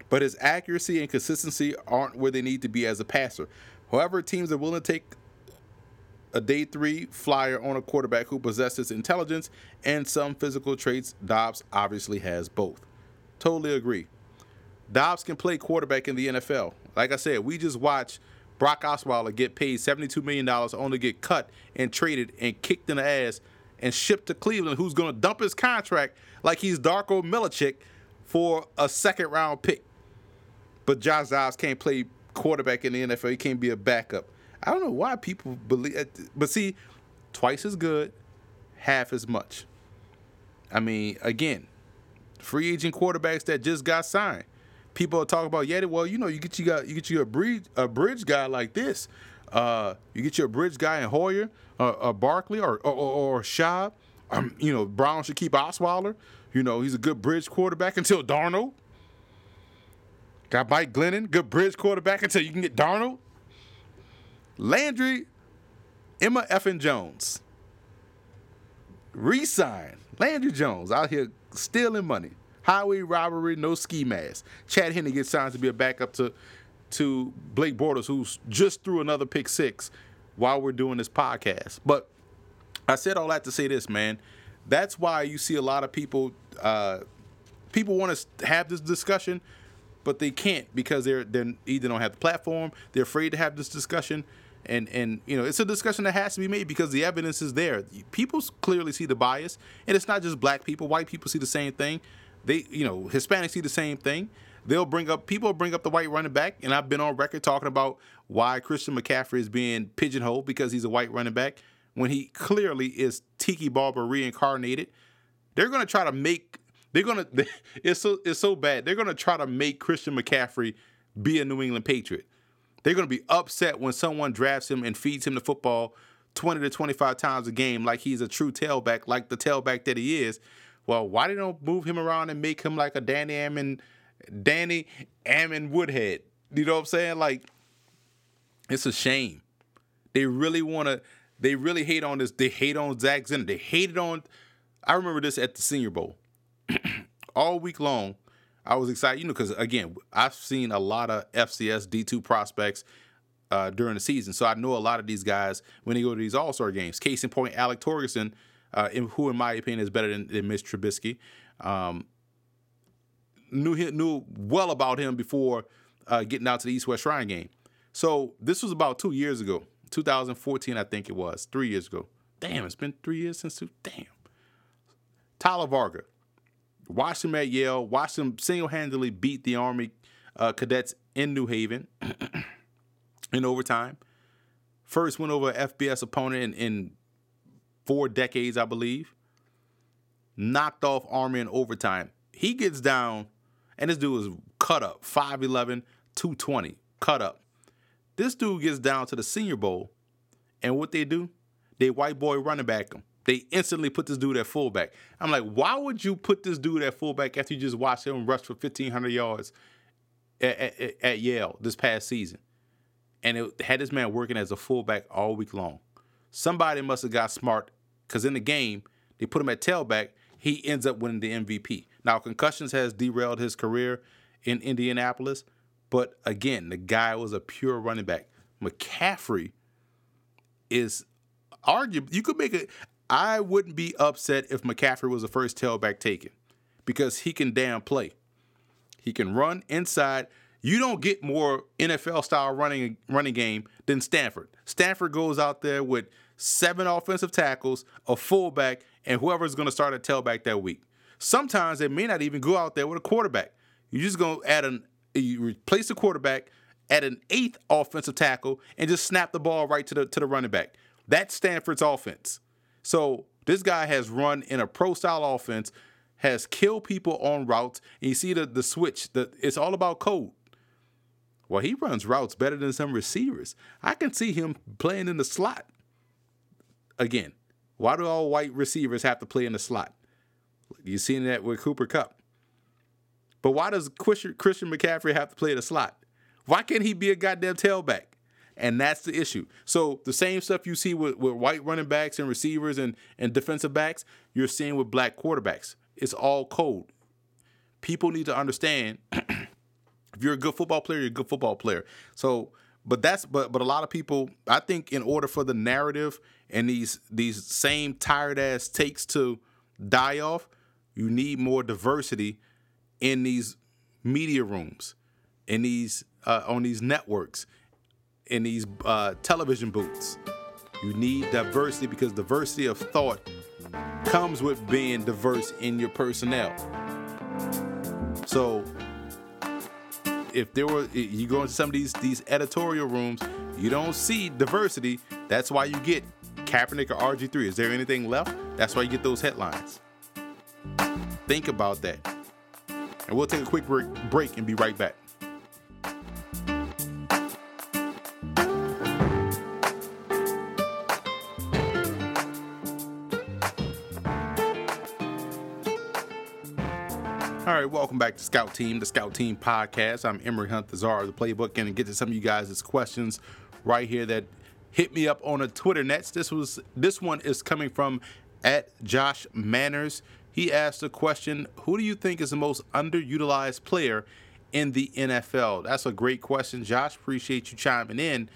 But his accuracy and consistency aren't where they need to be as a passer. However, teams are willing to take a day three flyer on a quarterback who possesses intelligence and some physical traits. Dobbs obviously has both. Totally agree. Dobbs can play quarterback in the NFL. Like I said, we just watched Brock Osweiler get paid $72 million, only get cut and traded and kicked in the ass and shipped to Cleveland, who's going to dump his contract like he's Darko Milicic for a second round pick. But Josh Dobbs can't play quarterback in the NFL. He can't be a backup. I don't know why people believe, but see, twice as good, half as much. I mean, again, free agent quarterbacks that just got signed. People are talking about, yeah, well, you know, you get you got you get you a bridge a bridge guy like this. Uh, you get you a bridge guy in Hoyer, uh, uh Barkley, or or, or, or. Um, you know, Brown should keep Osweiler. You know, he's a good bridge quarterback [LAUGHS] until Darnold. Got Mike Glennon, good bridge quarterback until you can get Darnold. Landry, Emma Effin Jones. Resign. Landry Jones out here stealing money. Highway robbery, no ski mask. Chad Henne gets signed to be a backup to to Blake Bortles, who's just threw another pick six while we're doing this podcast. But I said all that to say this, man. That's why you see a lot of people. Uh, people want to have this discussion, but they can't because they're they either don't have the platform, they're afraid to have this discussion, and and you know it's a discussion that has to be made because the evidence is there. People clearly see the bias, and it's not just black people. White people see the same thing. They you know Hispanics see the same thing. They'll bring up people bring up the white running back, and I've been on record talking about why Christian McCaffrey is being pigeonholed because he's a white running back when he clearly is Tiki Barber reincarnated. They're gonna try to make they're gonna [LAUGHS] it's so it's so bad. They're gonna try to make Christian McCaffrey be a New England Patriot. They're gonna be upset when someone drafts him and feeds him the football 20 to 25 times a game like he's a true tailback, like the tailback that he is. Well, why they don't move him around and make him like a Danny Ammon, Danny Ammon Woodhead? You know what I'm saying? Like, it's a shame. They really want to they really hate on this. They hate on Zach Zenner. They hated on. I remember this at the Senior Bowl. [CLEARS THROAT] All week long, I was excited, you know, because again, I've seen a lot of FCS D2 prospects uh, during the season. So I know a lot of these guys when they go to these All Star games. Case in point, Alek Torgersen, uh, who in my opinion is better than, than Mitch Trubisky, um, knew knew well about him before uh, getting out to the East West Shrine game. So this was about two years ago. 2014, I think it was, three years ago. Damn, it's been three years since. Damn. Tyler Varga. Watched him at Yale. Watched him single handedly beat the Army uh, cadets in New Haven [CLEARS THROAT] in overtime. First win over FBS opponent in, in four decades, I believe. Knocked off Army in overtime. He gets down, and this dude is cut up 5'11, 220, cut up. This dude gets down to the Senior Bowl, and what they do, they white boy running back him. They instantly put this dude at fullback. I'm like, why would you put this dude at fullback after you just watched him rush for 1,500 yards at, at, at Yale this past season? And it had this man working as a fullback all week long. Somebody must have got smart because in the game, they put him at tailback. He ends up winning the MVP. Now, concussions has derailed his career in Indianapolis, but again, the guy was a pure running back. McCaffrey is arguable. You could make it. I wouldn't be upset if McCaffrey was the first tailback taken because he can damn play. He can run inside. You don't get more NFL style running running game than Stanford. Stanford goes out there with seven offensive tackles, a fullback, and whoever's going to start a tailback that week. Sometimes they may not even go out there with a quarterback. You're just going to add an you replace the quarterback at an eighth offensive tackle and just snap the ball right to the to the running back. That's Stanford's offense. So this guy has run in a pro style offense, has killed people on routes, and you see the the switch. The, it's all about code. Well, he runs routes better than some receivers. I can see him playing in the slot. Again, why do all white receivers have to play in the slot? You seen that with Cooper Kupp. But why does Christian McCaffrey have to play in the slot? Why can't he be a goddamn tailback? And that's the issue. So the same stuff you see with, with white running backs and receivers and, and defensive backs, you're seeing with black quarterbacks. It's all code. People need to understand [CLEARS THROAT] if you're a good football player, you're a good football player. So but that's but but a lot of people I think in order for the narrative and these these same tired ass takes to die off, you need more diversity in these media rooms, in these uh, on these networks. In these uh, television booths. You need diversity because diversity of thought comes with being diverse in your personnel. So if there were you go into some of these these editorial rooms, you don't see diversity. That's why you get Kaepernick or RG3. Is there anything left? That's why you get those headlines. Think about that. And we'll take a quick break and be right back. Right, welcome back to Scout Team, the Scout Team podcast. I'm Emory Hunt, the czar of the playbook, and get to some of you guys' questions right here that hit me up on the Twitter nets. This was this one is coming from at Josh Manners. He asked a question: Who do you think is the most underutilized player in the NFL? That's a great question, Josh. Appreciate you chiming in.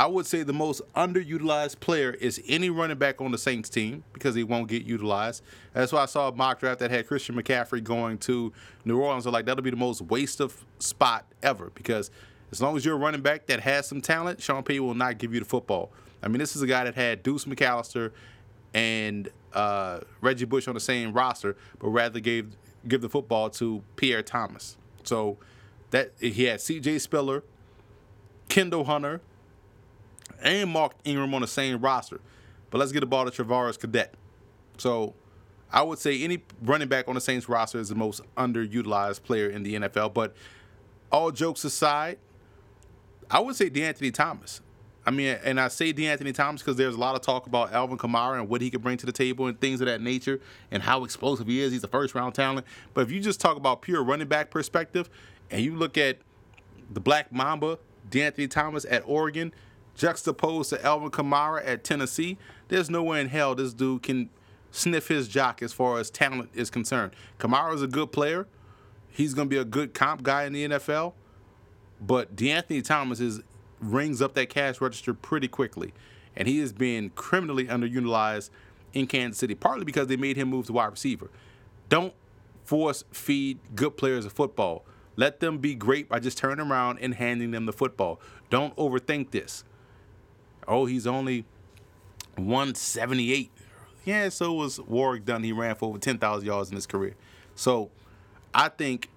I would say the most underutilized player is any running back on the Saints team because he won't get utilized. That's why I saw a mock draft that had Christian McCaffrey going to New Orleans. I'm like, that'll be the most waste of spot ever because as long as you're a running back that has some talent, Sean Payton will not give you the football. I mean, this is a guy that had Deuce McAllister and uh, Reggie Bush on the same roster, but rather gave give the football to Pierre Thomas. So that he had C.J. Spiller, Kendall Hunter, and Mark Ingram on the same roster. But let's get the ball to Travaris Cadet. So I would say any running back on the Saints roster is the most underutilized player in the NFL. But all jokes aside, I would say DeAnthony Thomas. I mean, and I say DeAnthony Thomas because there's a lot of talk about Alvin Kamara and what he could bring to the table and things of that nature and how explosive he is. He's a first round talent. But if you just talk about pure running back perspective and you look at the Black Mamba, DeAnthony Thomas at Oregon, juxtaposed to Alvin Kamara at Tennessee, there's no way in hell this dude can sniff his jock as far as talent is concerned. Kamara is a good player. He's going to be a good comp guy in the NFL. But DeAnthony Thomas is rings up that cash register pretty quickly. And he is being criminally underutilized in Kansas City, partly because they made him move to wide receiver. Don't force feed good players of football. Let them be great by just turning around and handing them the football. Don't overthink this. Oh, he's only 178. Yeah, so was Warrick Dunn. He ran for over 10,000 yards in his career. So I think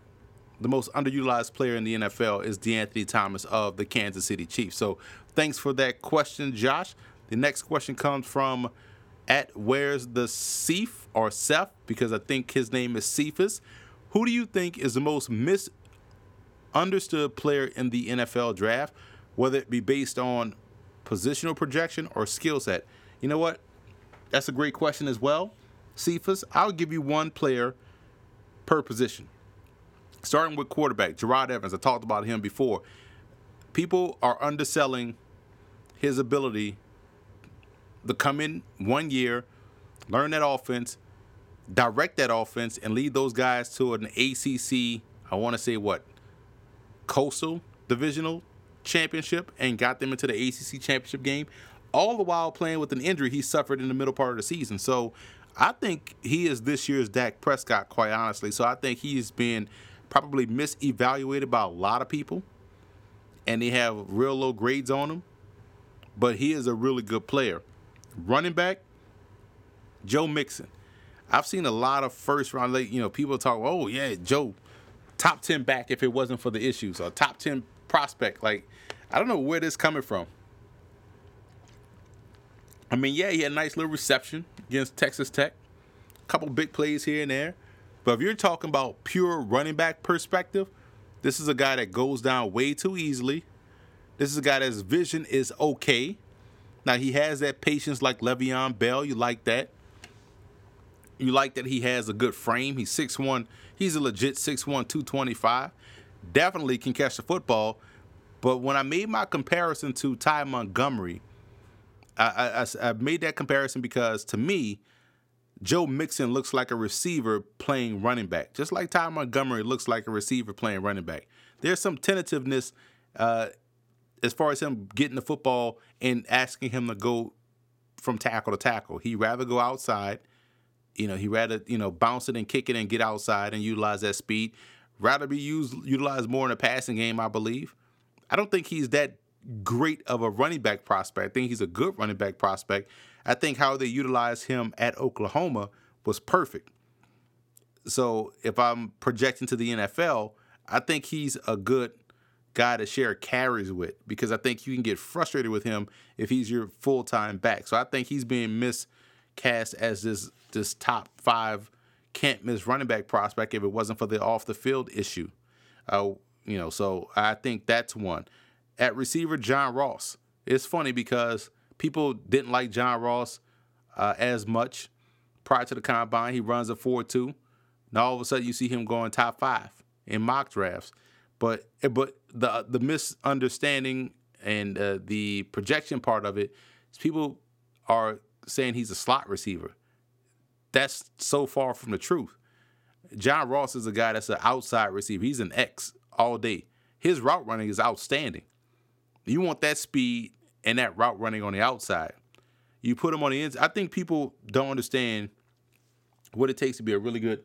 the most underutilized player in the NFL is DeAnthony Thomas of the Kansas City Chiefs. So thanks for that question, Josh. The next question comes from at Where's the Cephas or Seth, because I think his name is Cephas. Who do you think is the most misunderstood player in the NFL draft, whether it be based on positional projection or skill set? You know what? That's a great question as well. Cephas, I'll give you one player per position starting with quarterback, Jerod Evans. I talked about him before. People are underselling his ability to come in one year, learn that offense, direct that offense, and lead those guys to an ACC, I want to say what, coastal divisional championship and got them into the ACC championship game, all the while playing with an injury he suffered in the middle part of the season. So I think he is this year's Dak Prescott, quite honestly. So I think he's been probably misevaluated by a lot of people, and they have real low grades on him. But he is a really good player. Running back, Joe Mixon. I've seen a lot of first round, you know, people talk, oh, yeah, Joe, top 10 back if it wasn't for the issues, or top 10 prospect. Like, I don't know where this coming from. I mean, yeah, he had a nice little reception against Texas Tech, a couple big plays here and there. But if you're talking about pure running back perspective, this is a guy that goes down way too easily. This is a guy that's vision is okay. Now he has that patience like Le'Veon Bell. You like that. You like that he has a good frame. He's 6'1. He's a legit 6'1, 225. Definitely can catch the football. But when I made my comparison to Ty Montgomery, I, I, I made that comparison because to me, Joe Mixon looks like a receiver playing running back, just like Ty Montgomery looks like a receiver playing running back. There's some tentativeness uh, as far as him getting the football and asking him to go from tackle to tackle. He rather go outside. You know, he rather you know bounce it and kick it and get outside and utilize that speed. Rather be used utilized more in the passing game, I believe. I don't think he's that great of a running back prospect. I think he's a good running back prospect. I think how they utilized him at Oklahoma was perfect. So if I'm projecting to the NFL, I think he's a good guy to share carries with because I think you can get frustrated with him if he's your full time back. So I think he's being miscast as this this top five can't miss running back prospect if it wasn't for the off the field issue. Uh, you know, so I think that's one. At receiver, John Ross. It's funny because people didn't like John Ross uh, as much prior to the combine. He runs a 4 2. Now all of a sudden you see him going top five in mock drafts. But but the the misunderstanding and uh, the projection part of it is people are saying he's a slot receiver. That's so far from the truth. John Ross is a guy that's an outside receiver. He's an X all day. His route running is outstanding. You want that speed and that route running on the outside. You put him on the inside. I think people don't understand what it takes to be a really good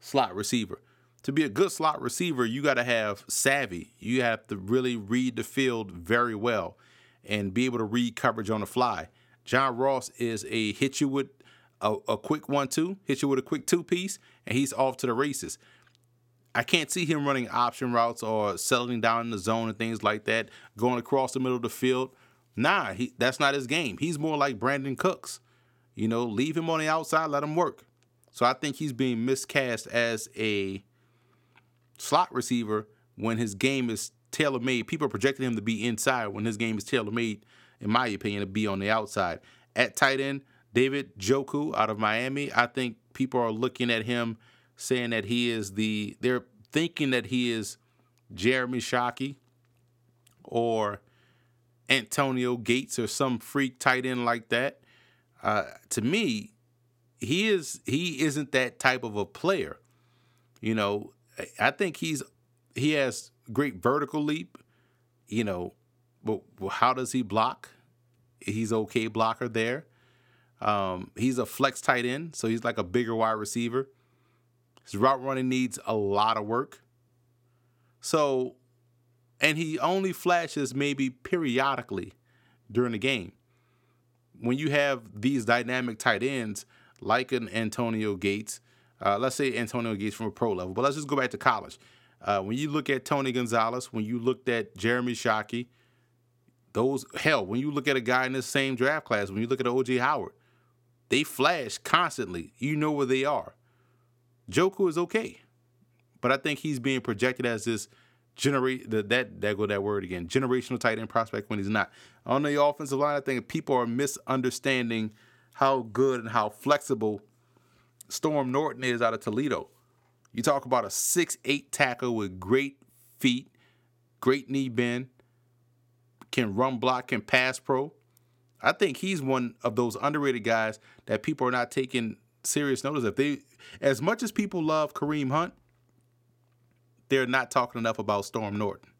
slot receiver. To be a good slot receiver, you got to have savvy. You have to really read the field very well and be able to read coverage on the fly. John Ross is a hit you with a, a quick one two, hit you with a quick two piece, and he's off to the races. I can't see him running option routes or settling down in the zone and things like that, going across the middle of the field. Nah, he, that's not his game. He's more like Brandin Cooks. You know, leave him on the outside, let him work. So I think he's being miscast as a slot receiver when his game is tailor made. People are projecting him to be inside when his game is tailor made, in my opinion, to be on the outside. At tight end, David Njoku out of Miami. I think people are looking at him saying that he is the, they're thinking that he is Jeremy Shockey or Antonio Gates or some freak tight end like that. Uh, to me, he is he isn't that type of a player. You know, I think he's he has great vertical leap. You know, but how does he block? He's okay blocker there. Um, he's a flex tight end, so he's like a bigger wide receiver. His route running needs a lot of work. So, and he only flashes maybe periodically during the game. When you have these dynamic tight ends like an Antonio Gates, uh, let's say Antonio Gates from a pro level, but let's just go back to college. Uh, when you look at Tony Gonzalez, when you looked at Jeremy Shockey, those hell, when you look at a guy in the same draft class, when you look at OJ Howard, they flash constantly. You know where they are. Njoku is okay, but I think he's being projected as this generate that that go that word again generational tight end prospect when he's not on the offensive line. I think people are misunderstanding how good and how flexible Storm Norton is out of Toledo. You talk about a six-eight tackle with great feet, great knee bend, can run block, can pass pro. I think he's one of those underrated guys that people are not taking serious notice of. They, as much as people love Kareem Hunt, they're not talking enough about Storm Norton,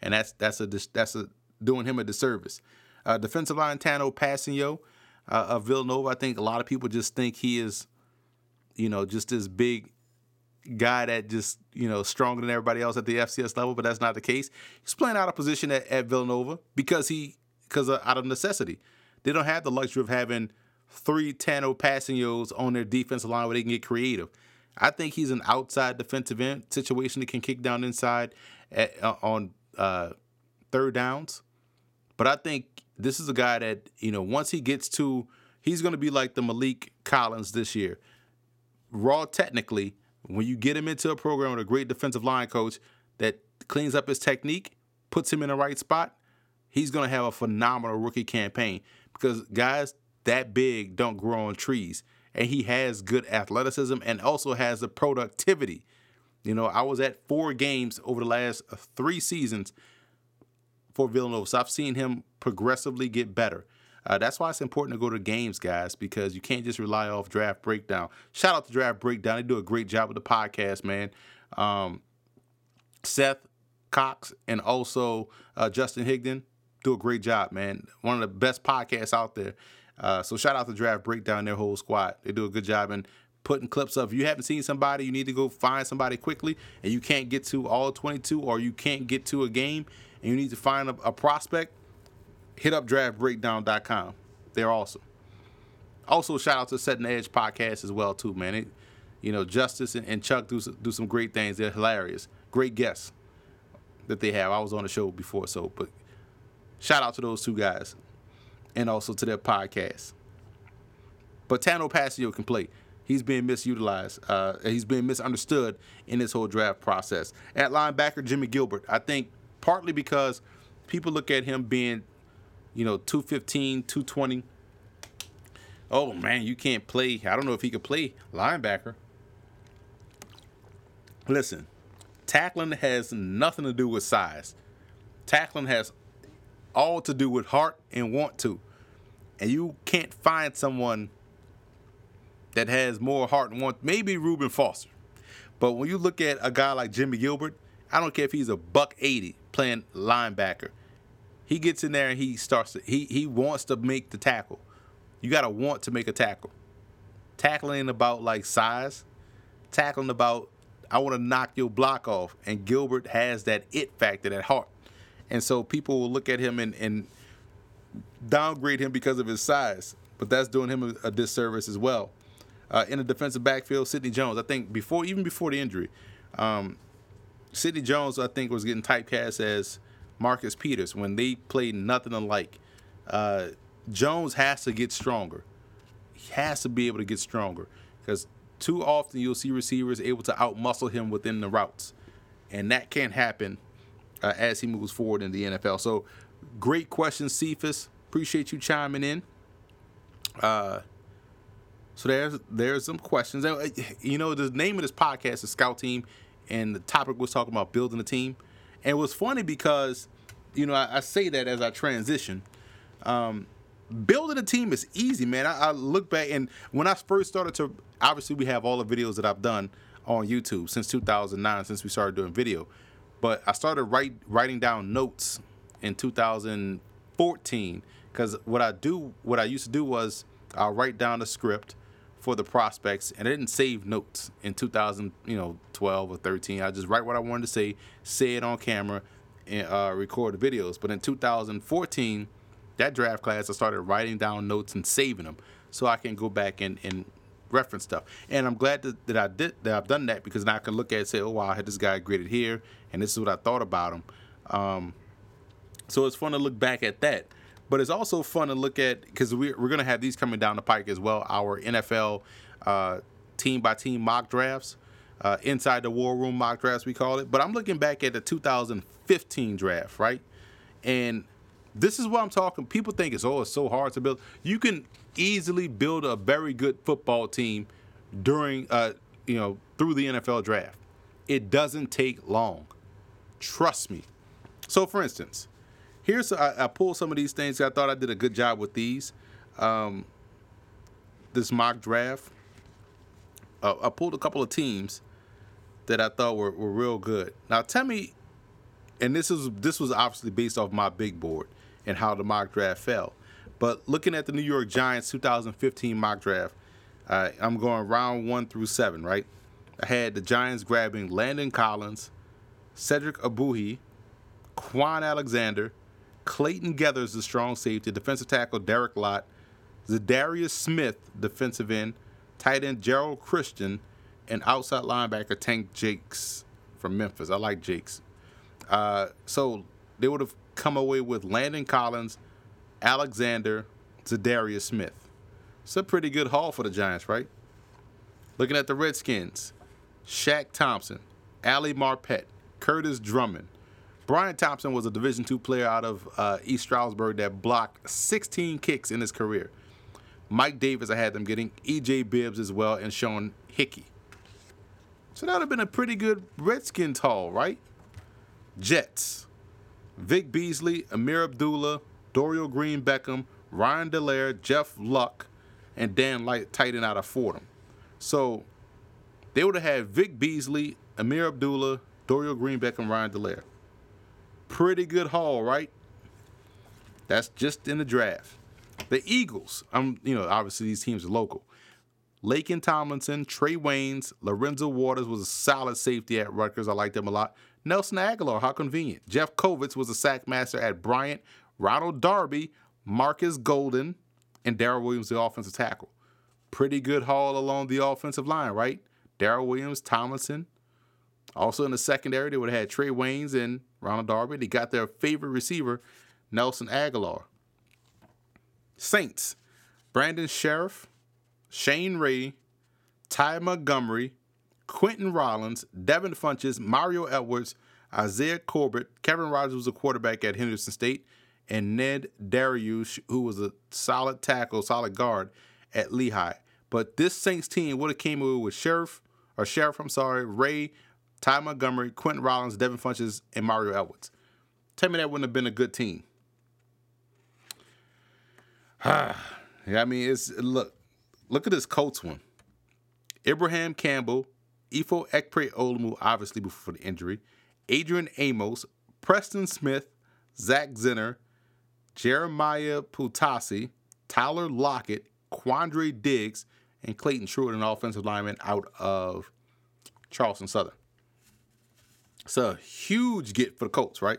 and that's that's a that's a doing him a disservice. Uh, defensive line Tanoh Kpassagnon uh, of Villanova. I think a lot of people just think he is, you know, just this big guy that just you know stronger than everybody else at the FCS level, but that's not the case. He's playing out of position at, at Villanova because he because out of necessity. They don't have the luxury of having three Tanoh Kpassagnons on their defensive line where they can get creative. I think he's an outside defensive end situation that can kick down inside at, uh, on uh, third downs. But I think this is a guy that, you know, once he gets to, he's going to be like the Maliek Collins this year. Raw technically, when you get him into a program with a great defensive line coach that cleans up his technique, puts him in the right spot, he's going to have a phenomenal rookie campaign because guys that big don't grow on trees. And he has good athleticism and also has the productivity. You know, I was at four games over the last three seasons for Villanova. So I've seen him progressively get better. Uh, that's why it's important to go to games, guys, because you can't just rely off Draft Breakdown. Shout out to Draft Breakdown. They do a great job with the podcast, man. Um, Seth Cox and also uh, Justin Higdon do a great job, man. One of the best podcasts out there. Uh, so shout out to Draft Breakdown, their whole squad. They do a good job in putting clips up. If you haven't seen somebody, you need to go find somebody quickly, and you can't get to all 22, or you can't get to a game, and you need to find a, a prospect, hit up draftbreakdown.com. They're awesome. Also, shout out to Setting the Edge podcast as well too, man. It, you know, Justice and, and Chuck do do some great things. They're hilarious. Great guests that they have. I was on the show before, so but shout out to those two guys, and also to their podcast. But Tanoh Kpassagnon can play. He's being misutilized. Uh, he's being misunderstood in this whole draft process. At linebacker, Jimmy Gilbert. I think partly because people look at him being, you know, 215, 220 oh man, you can't play. I don't know if he could play linebacker. Listen, tackling has nothing to do with size. Tackling has all to do with heart and want to. And you can't find someone that has more heart and want. Maybe Reuben Foster. But when you look at a guy like Jimmy Gilbert, I don't care if he's a buck 80 playing linebacker. He gets in there and he starts to, he he wants to make the tackle. You got to want to make a tackle. Tackling about like size, tackling about I want to knock your block off. And Gilbert has that it factor, that heart. And so people will look at him and, and downgrade him because of his size. But that's doing him a, a disservice as well. Uh, in the defensive backfield, Sidney Jones. I think before, even before the injury, um, Sidney Jones, I think, was getting typecast as Marcus Peters when they played nothing alike. Uh, Jones has to get stronger. He has to be able to get stronger because too often you'll see receivers able to outmuscle him within the routes, and that can't happen uh, as he moves forward in the NFL. So, great question, Cephas. Appreciate you chiming in. Uh, so there's there's some questions. Uh, you know, the name of this podcast is Scout Team, and the topic was talking about building a team. And it was funny because, you know, I, I say that as I transition. Um, building a team is easy, man. I, I, look back and when I first started to, obviously we have all the videos that I've done on YouTube since 2009, since we started doing video. But I started write, writing down notes in 2014 because what I do, what I used to do was I'll write down a script for the prospects and I didn't save notes in 2000, you know, 12 or 13. I just write what I wanted to say, say it on camera, and uh, record videos. But in 2014 that draft class, I started writing down notes and saving them so I can go back and, and reference stuff. And I'm glad that, that I did that I've done that because now I can look at it and say, oh wow, I had this guy graded here, and this is what I thought about him. Um, so it's fun to look back at that. But it's also fun to look at because we, we're going to have these coming down the pike as well. Our NFL uh, team by team mock drafts, uh, inside the war room mock drafts, we call it. But I'm looking back at the 2015 draft, right? And this is what I'm talking. People think it's oh, it's so hard to build. You can easily build a very good football team during, uh, you know, through the NFL draft. It doesn't take long. Trust me. So, for instance, here's I, I pulled some of these things. I thought I did a good job with these. Um, this mock draft. Uh, I pulled a couple of teams that I thought were, were real good. Now, tell me, and this is this was obviously based off my big board and how the mock draft fell. But looking at the New York Giants 2015 mock draft, uh, I'm going round one through seven, right? I had the Giants grabbing Landon Collins, Cedric Ogbuehi, Kwon Alexander, Clayton Geathers, the strong safety, defensive tackle Derek Lott, Za'Darius Smith, defensive end, tight end Geron Christian, and outside linebacker Tank Jakes from Memphis. I like Jakes. Uh, so they would have come away with Landon Collins, Alexander, Za'Darius Smith. It's a pretty good haul for the Giants, right? Looking at the Redskins, Shaq Thompson, Ali Marpet, Kurtis Drummond. Brian Thompson was a Division II player out of uh, East Stroudsburg that blocked 16 kicks in his career. Mike Davis, I had them getting E.J. Bibbs as well, and Sean Hickey. So that would have been a pretty good Redskins haul, right? Jets. Vic Beasley, Ameer Abdullah, Dorial Green Beckham, Ryan Delaire, Jeff Luc, and Dan Light tighten out of Fordham. So they would have had Vic Beasley, Ameer Abdullah, Dorial Green Beckham, Ryan Delaire. Pretty good haul, right? That's just in the draft. The Eagles, I'm you know, obviously these teams are local. Laken Tomlinson, Trae Waynes, Lorenzo Waters was a solid safety at Rutgers. I liked him a lot. Nelson Agholor, how convenient. Jeff Kovitz was a sack master at Bryant. Ronald Darby, Marcus Golden, and Daryl Williams, the offensive tackle. Pretty good haul along the offensive line, right? Daryl Williams, Tomlinson. Also in the secondary, they would have had Trae Waynes and Ronald Darby. They got their favorite receiver, Nelson Agholor. Saints, Brandon Scherff, Shane Ray, Ty Montgomery, Quentin Rollins, Devin Funchess, Mario Edwards, Isaiah Corbett, Kevin Rogers was a quarterback at Henderson State, and Ned Dariush, who was a solid tackle, solid guard at Lehigh. But this Saints team would have came away with Sheriff, or Sheriff, I'm sorry, Ray, Ty Montgomery, Quentin Rollins, Devin Funchess, and Mario Edwards. Tell me that wouldn't have been a good team. [SIGHS] I mean, it's look, look at this Colts one. Ibraheim Campbell, Ifo Ekpre Olomu, obviously before the injury, Adrian Amos, Preston Smith, Zach Zenner, Jeremiah Poutasi, Tyler Lockett, Quandre Diggs, and Clayton Truitt, an offensive lineman out of Charleston Southern. It's a huge get for the Colts, right?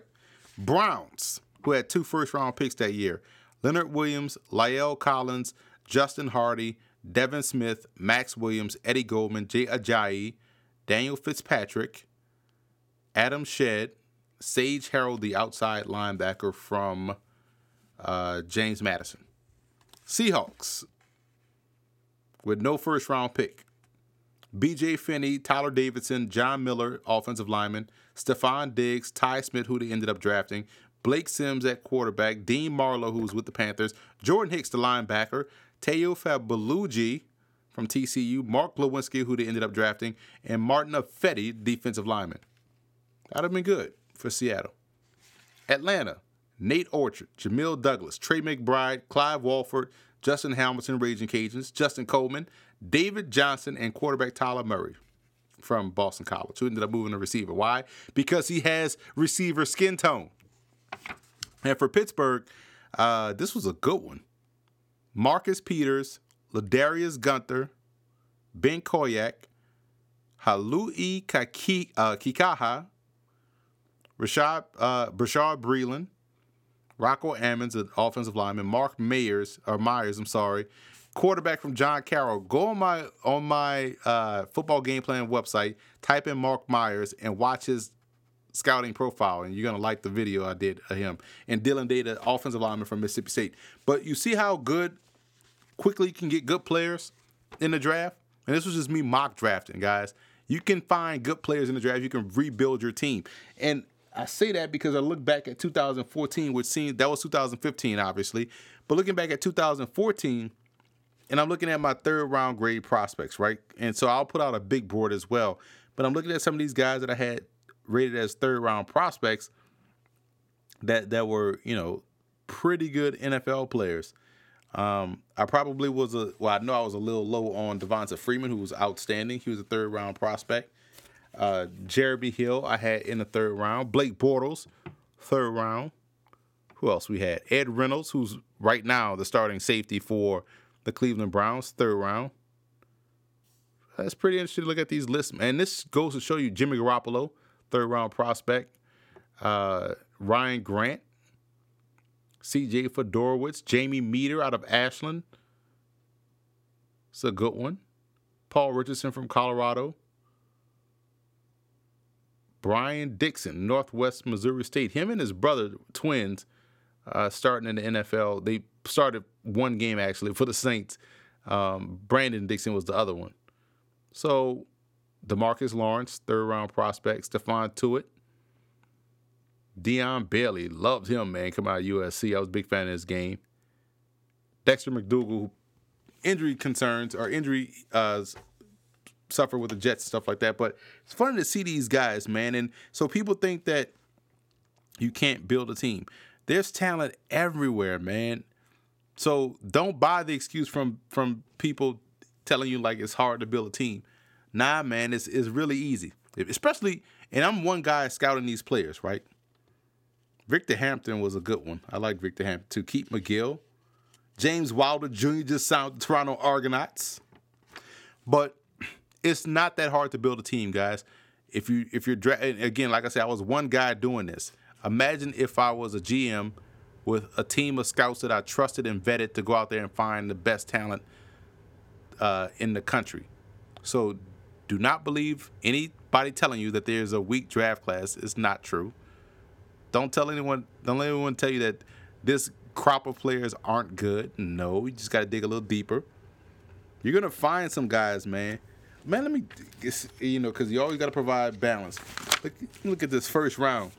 Browns, who had two first round picks that year Leonard Williams, La'el Collins, Justin Hardy, Devin Smith, Max Williams, Eddie Goldman, Jay Ajayi, Daniel Fitzpatrick, Adam Shead, Sage Harold, the outside linebacker from uh, James Madison. Seahawks with no first round pick. BJ Finney, Tyler Davidson, John Miller, offensive lineman, Stefon Diggs, Tye Smith, who they ended up drafting, Blake Sims at quarterback, Dean Marlowe, who was with the Panthers, Jordan Hicks, the linebacker, Teo Fabalugi from TCU, Mark Glowinski, who they ended up drafting, and Martin Ifedi, defensive lineman. That'd have been good for Seattle. Atlanta, Nate Orchard, Jamil Douglas, Tre McBride, Clive Walford, Justin Hamilton, Raging Cajuns, Justin Coleman, David Johnson, and quarterback Tyler Murphy from Boston College, who ended up moving to receiver. Why? Because he has receiver skin tone. And for Pittsburgh, uh, this was a good one. Marcus Peters, Ladarius Gunter, Ben Koyak, Halui Kaki, uh, Kikaha, Rashad, uh, Brashad Breeland, Rocco Ammons, an offensive lineman, Mark Mayers, or Myers, I'm sorry, quarterback from John Carroll. Go on my on my uh, football game plan website, type in Mark Myers, and watch his scouting profile, and you're gonna like the video I did of him. And Dylan Data, offensive lineman from Mississippi State. But you see how good quickly you can get good players in the draft. And this was just me mock drafting, guys. You can find good players in the draft. You can rebuild your team. And I say that because I look back at 2014, which seemed that was 2015, obviously. But looking back at 2014, and I'm looking at my third round grade prospects, right? And so I'll put out a big board as well. But I'm looking at some of these guys that I had rated as third round prospects that that were you know pretty good NFL players. Um, I probably was a well, I know I was a little low on Devonta Freeman, who was outstanding. He was a third round prospect. Uh, Jeremy Hill, I had in the third round. Blake Bortles, third round. Who else we had? Ed Reynolds, who's right now the starting safety for the Cleveland Browns, third round. That's pretty interesting to look at these lists. And this goes to show you Jimmy Garoppolo, third round prospect. Uh, Ryan Grant, CJ Fiedorowicz, Jamie Meder out of Ashland. It's a good one. Paul Richardson from Colorado. Brian Dixon, Northwest Missouri State. Him and his brother, twins, uh, starting in the NFL. They started one game actually for the Saints. Um, Brandon Dixon was the other one. So, Demarcus Lawrence, third round prospect. Stephon Tuitt. Dion Bailey, loved him, man. Come out of USC. I was a big fan of his game. Dexter McDougle, injury concerns or injury uh, suffer with the Jets and stuff like that. But it's funny to see these guys, man. And so people think that you can't build a team. There's talent everywhere, man. So don't buy the excuse from from people telling you like it's hard to build a team. Nah, man, it's it's really easy. Especially, and I'm one guy scouting these players, right? Victor Hampton was a good one. I like Victor Hampton too. Keith McGill. James Wilder Jr. just signed the Toronto Argonauts. But it's not that hard to build a team, guys. If you if you're dra- again, like I said, I was one guy doing this. Imagine if I was a GM with a team of scouts that I trusted and vetted to go out there and find the best talent uh, in the country. So do not believe anybody telling you that there's a weak draft class. It's not true. Don't tell anyone. Don't let anyone tell you that this crop of players aren't good. No, you just got to dig a little deeper. You're gonna find some guys, man. Man, let me, you know, because you always got to provide balance. Look, look at this first round.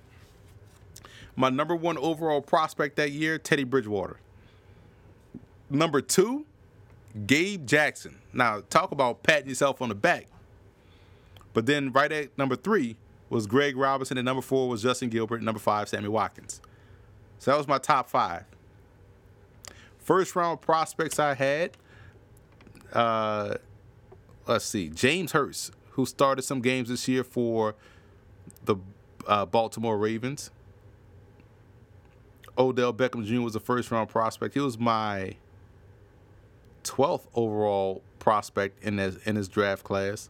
My number one overall prospect that year, Teddy Bridgewater. Number two, Gabe Jackson. Now, talk about patting yourself on the back. But then right at number three was Greg Robinson, and number four was Justin Gilbert, and number five, Sammy Watkins. So that was my top five. First round prospects I had, uh, let's see, James Hurst, who started some games this year for the uh, Baltimore Ravens. Odell Beckham Jr. was a first round prospect. He was my 12th overall prospect in his, in his draft class.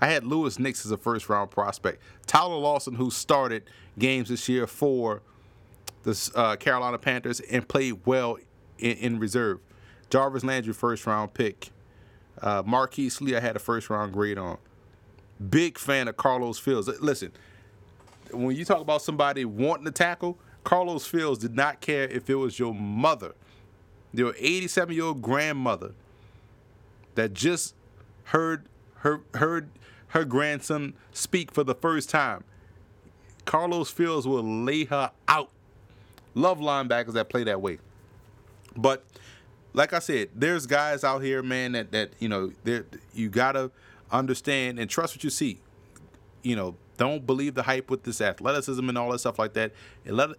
I had Louis Nix as a first round prospect. Tyler Larsen, who started games this year for the uh, Carolina Panthers and played well in, in, reserve. Jarvis Landry, first round pick. Uh, Marquise Lee, I had a first round grade on. Big fan of Carlos Fields. Listen, when you talk about somebody wanting to tackle, Carlos Fields did not care if it was your mother, your 87 year old grandmother that just heard her heard her grandson speak for the first time. Carlos Fields will lay her out. Love linebackers that play that way. But like I said, there's guys out here, man, that that you know, you gotta understand and trust what you see. You know, don't believe the hype with this athleticism and all that stuff like that.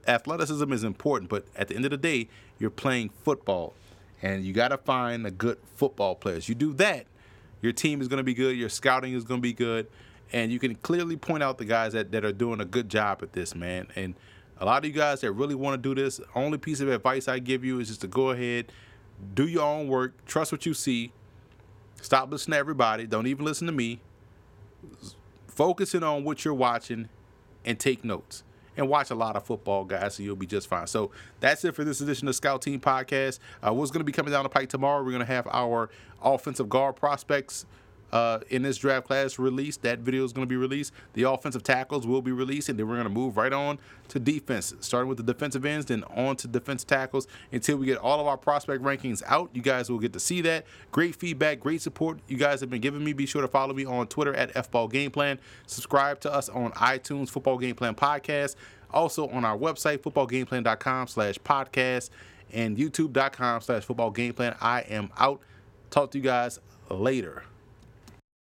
Athleticism is important, but at the end of the day, you're playing football, and you gotta find a good football players. You do that, your team is going to be good. Your scouting is going to be good. And you can clearly point out the guys that, that are doing a good job at this, man. And a lot of you guys that really want to do this, only piece of advice I give you is just to go ahead, do your own work, trust what you see, stop listening to everybody, don't even listen to me. Focusing on what you're watching and take notes and watch a lot of football, guys, so you'll be just fine. So that's it for this edition of Scout Team Podcast. Uh, what's going to be coming down the pike tomorrow? We're going to have our offensive guard prospects uh, in this draft class released. That video is going to be released. The offensive tackles will be released, and then we're going to move right on to defense, starting with the defensive ends, then on to defense tackles until we get all of our prospect rankings out. You guys will get to see that. Great feedback, great support you guys have been giving me. Be sure to follow me on Twitter at FBallGamePlan. Subscribe to us on iTunes, Football Game Plan Podcast. Also on our website, footballgameplan.com slash podcast and youtube.com slash football game plan. I am out. Talk to you guys later.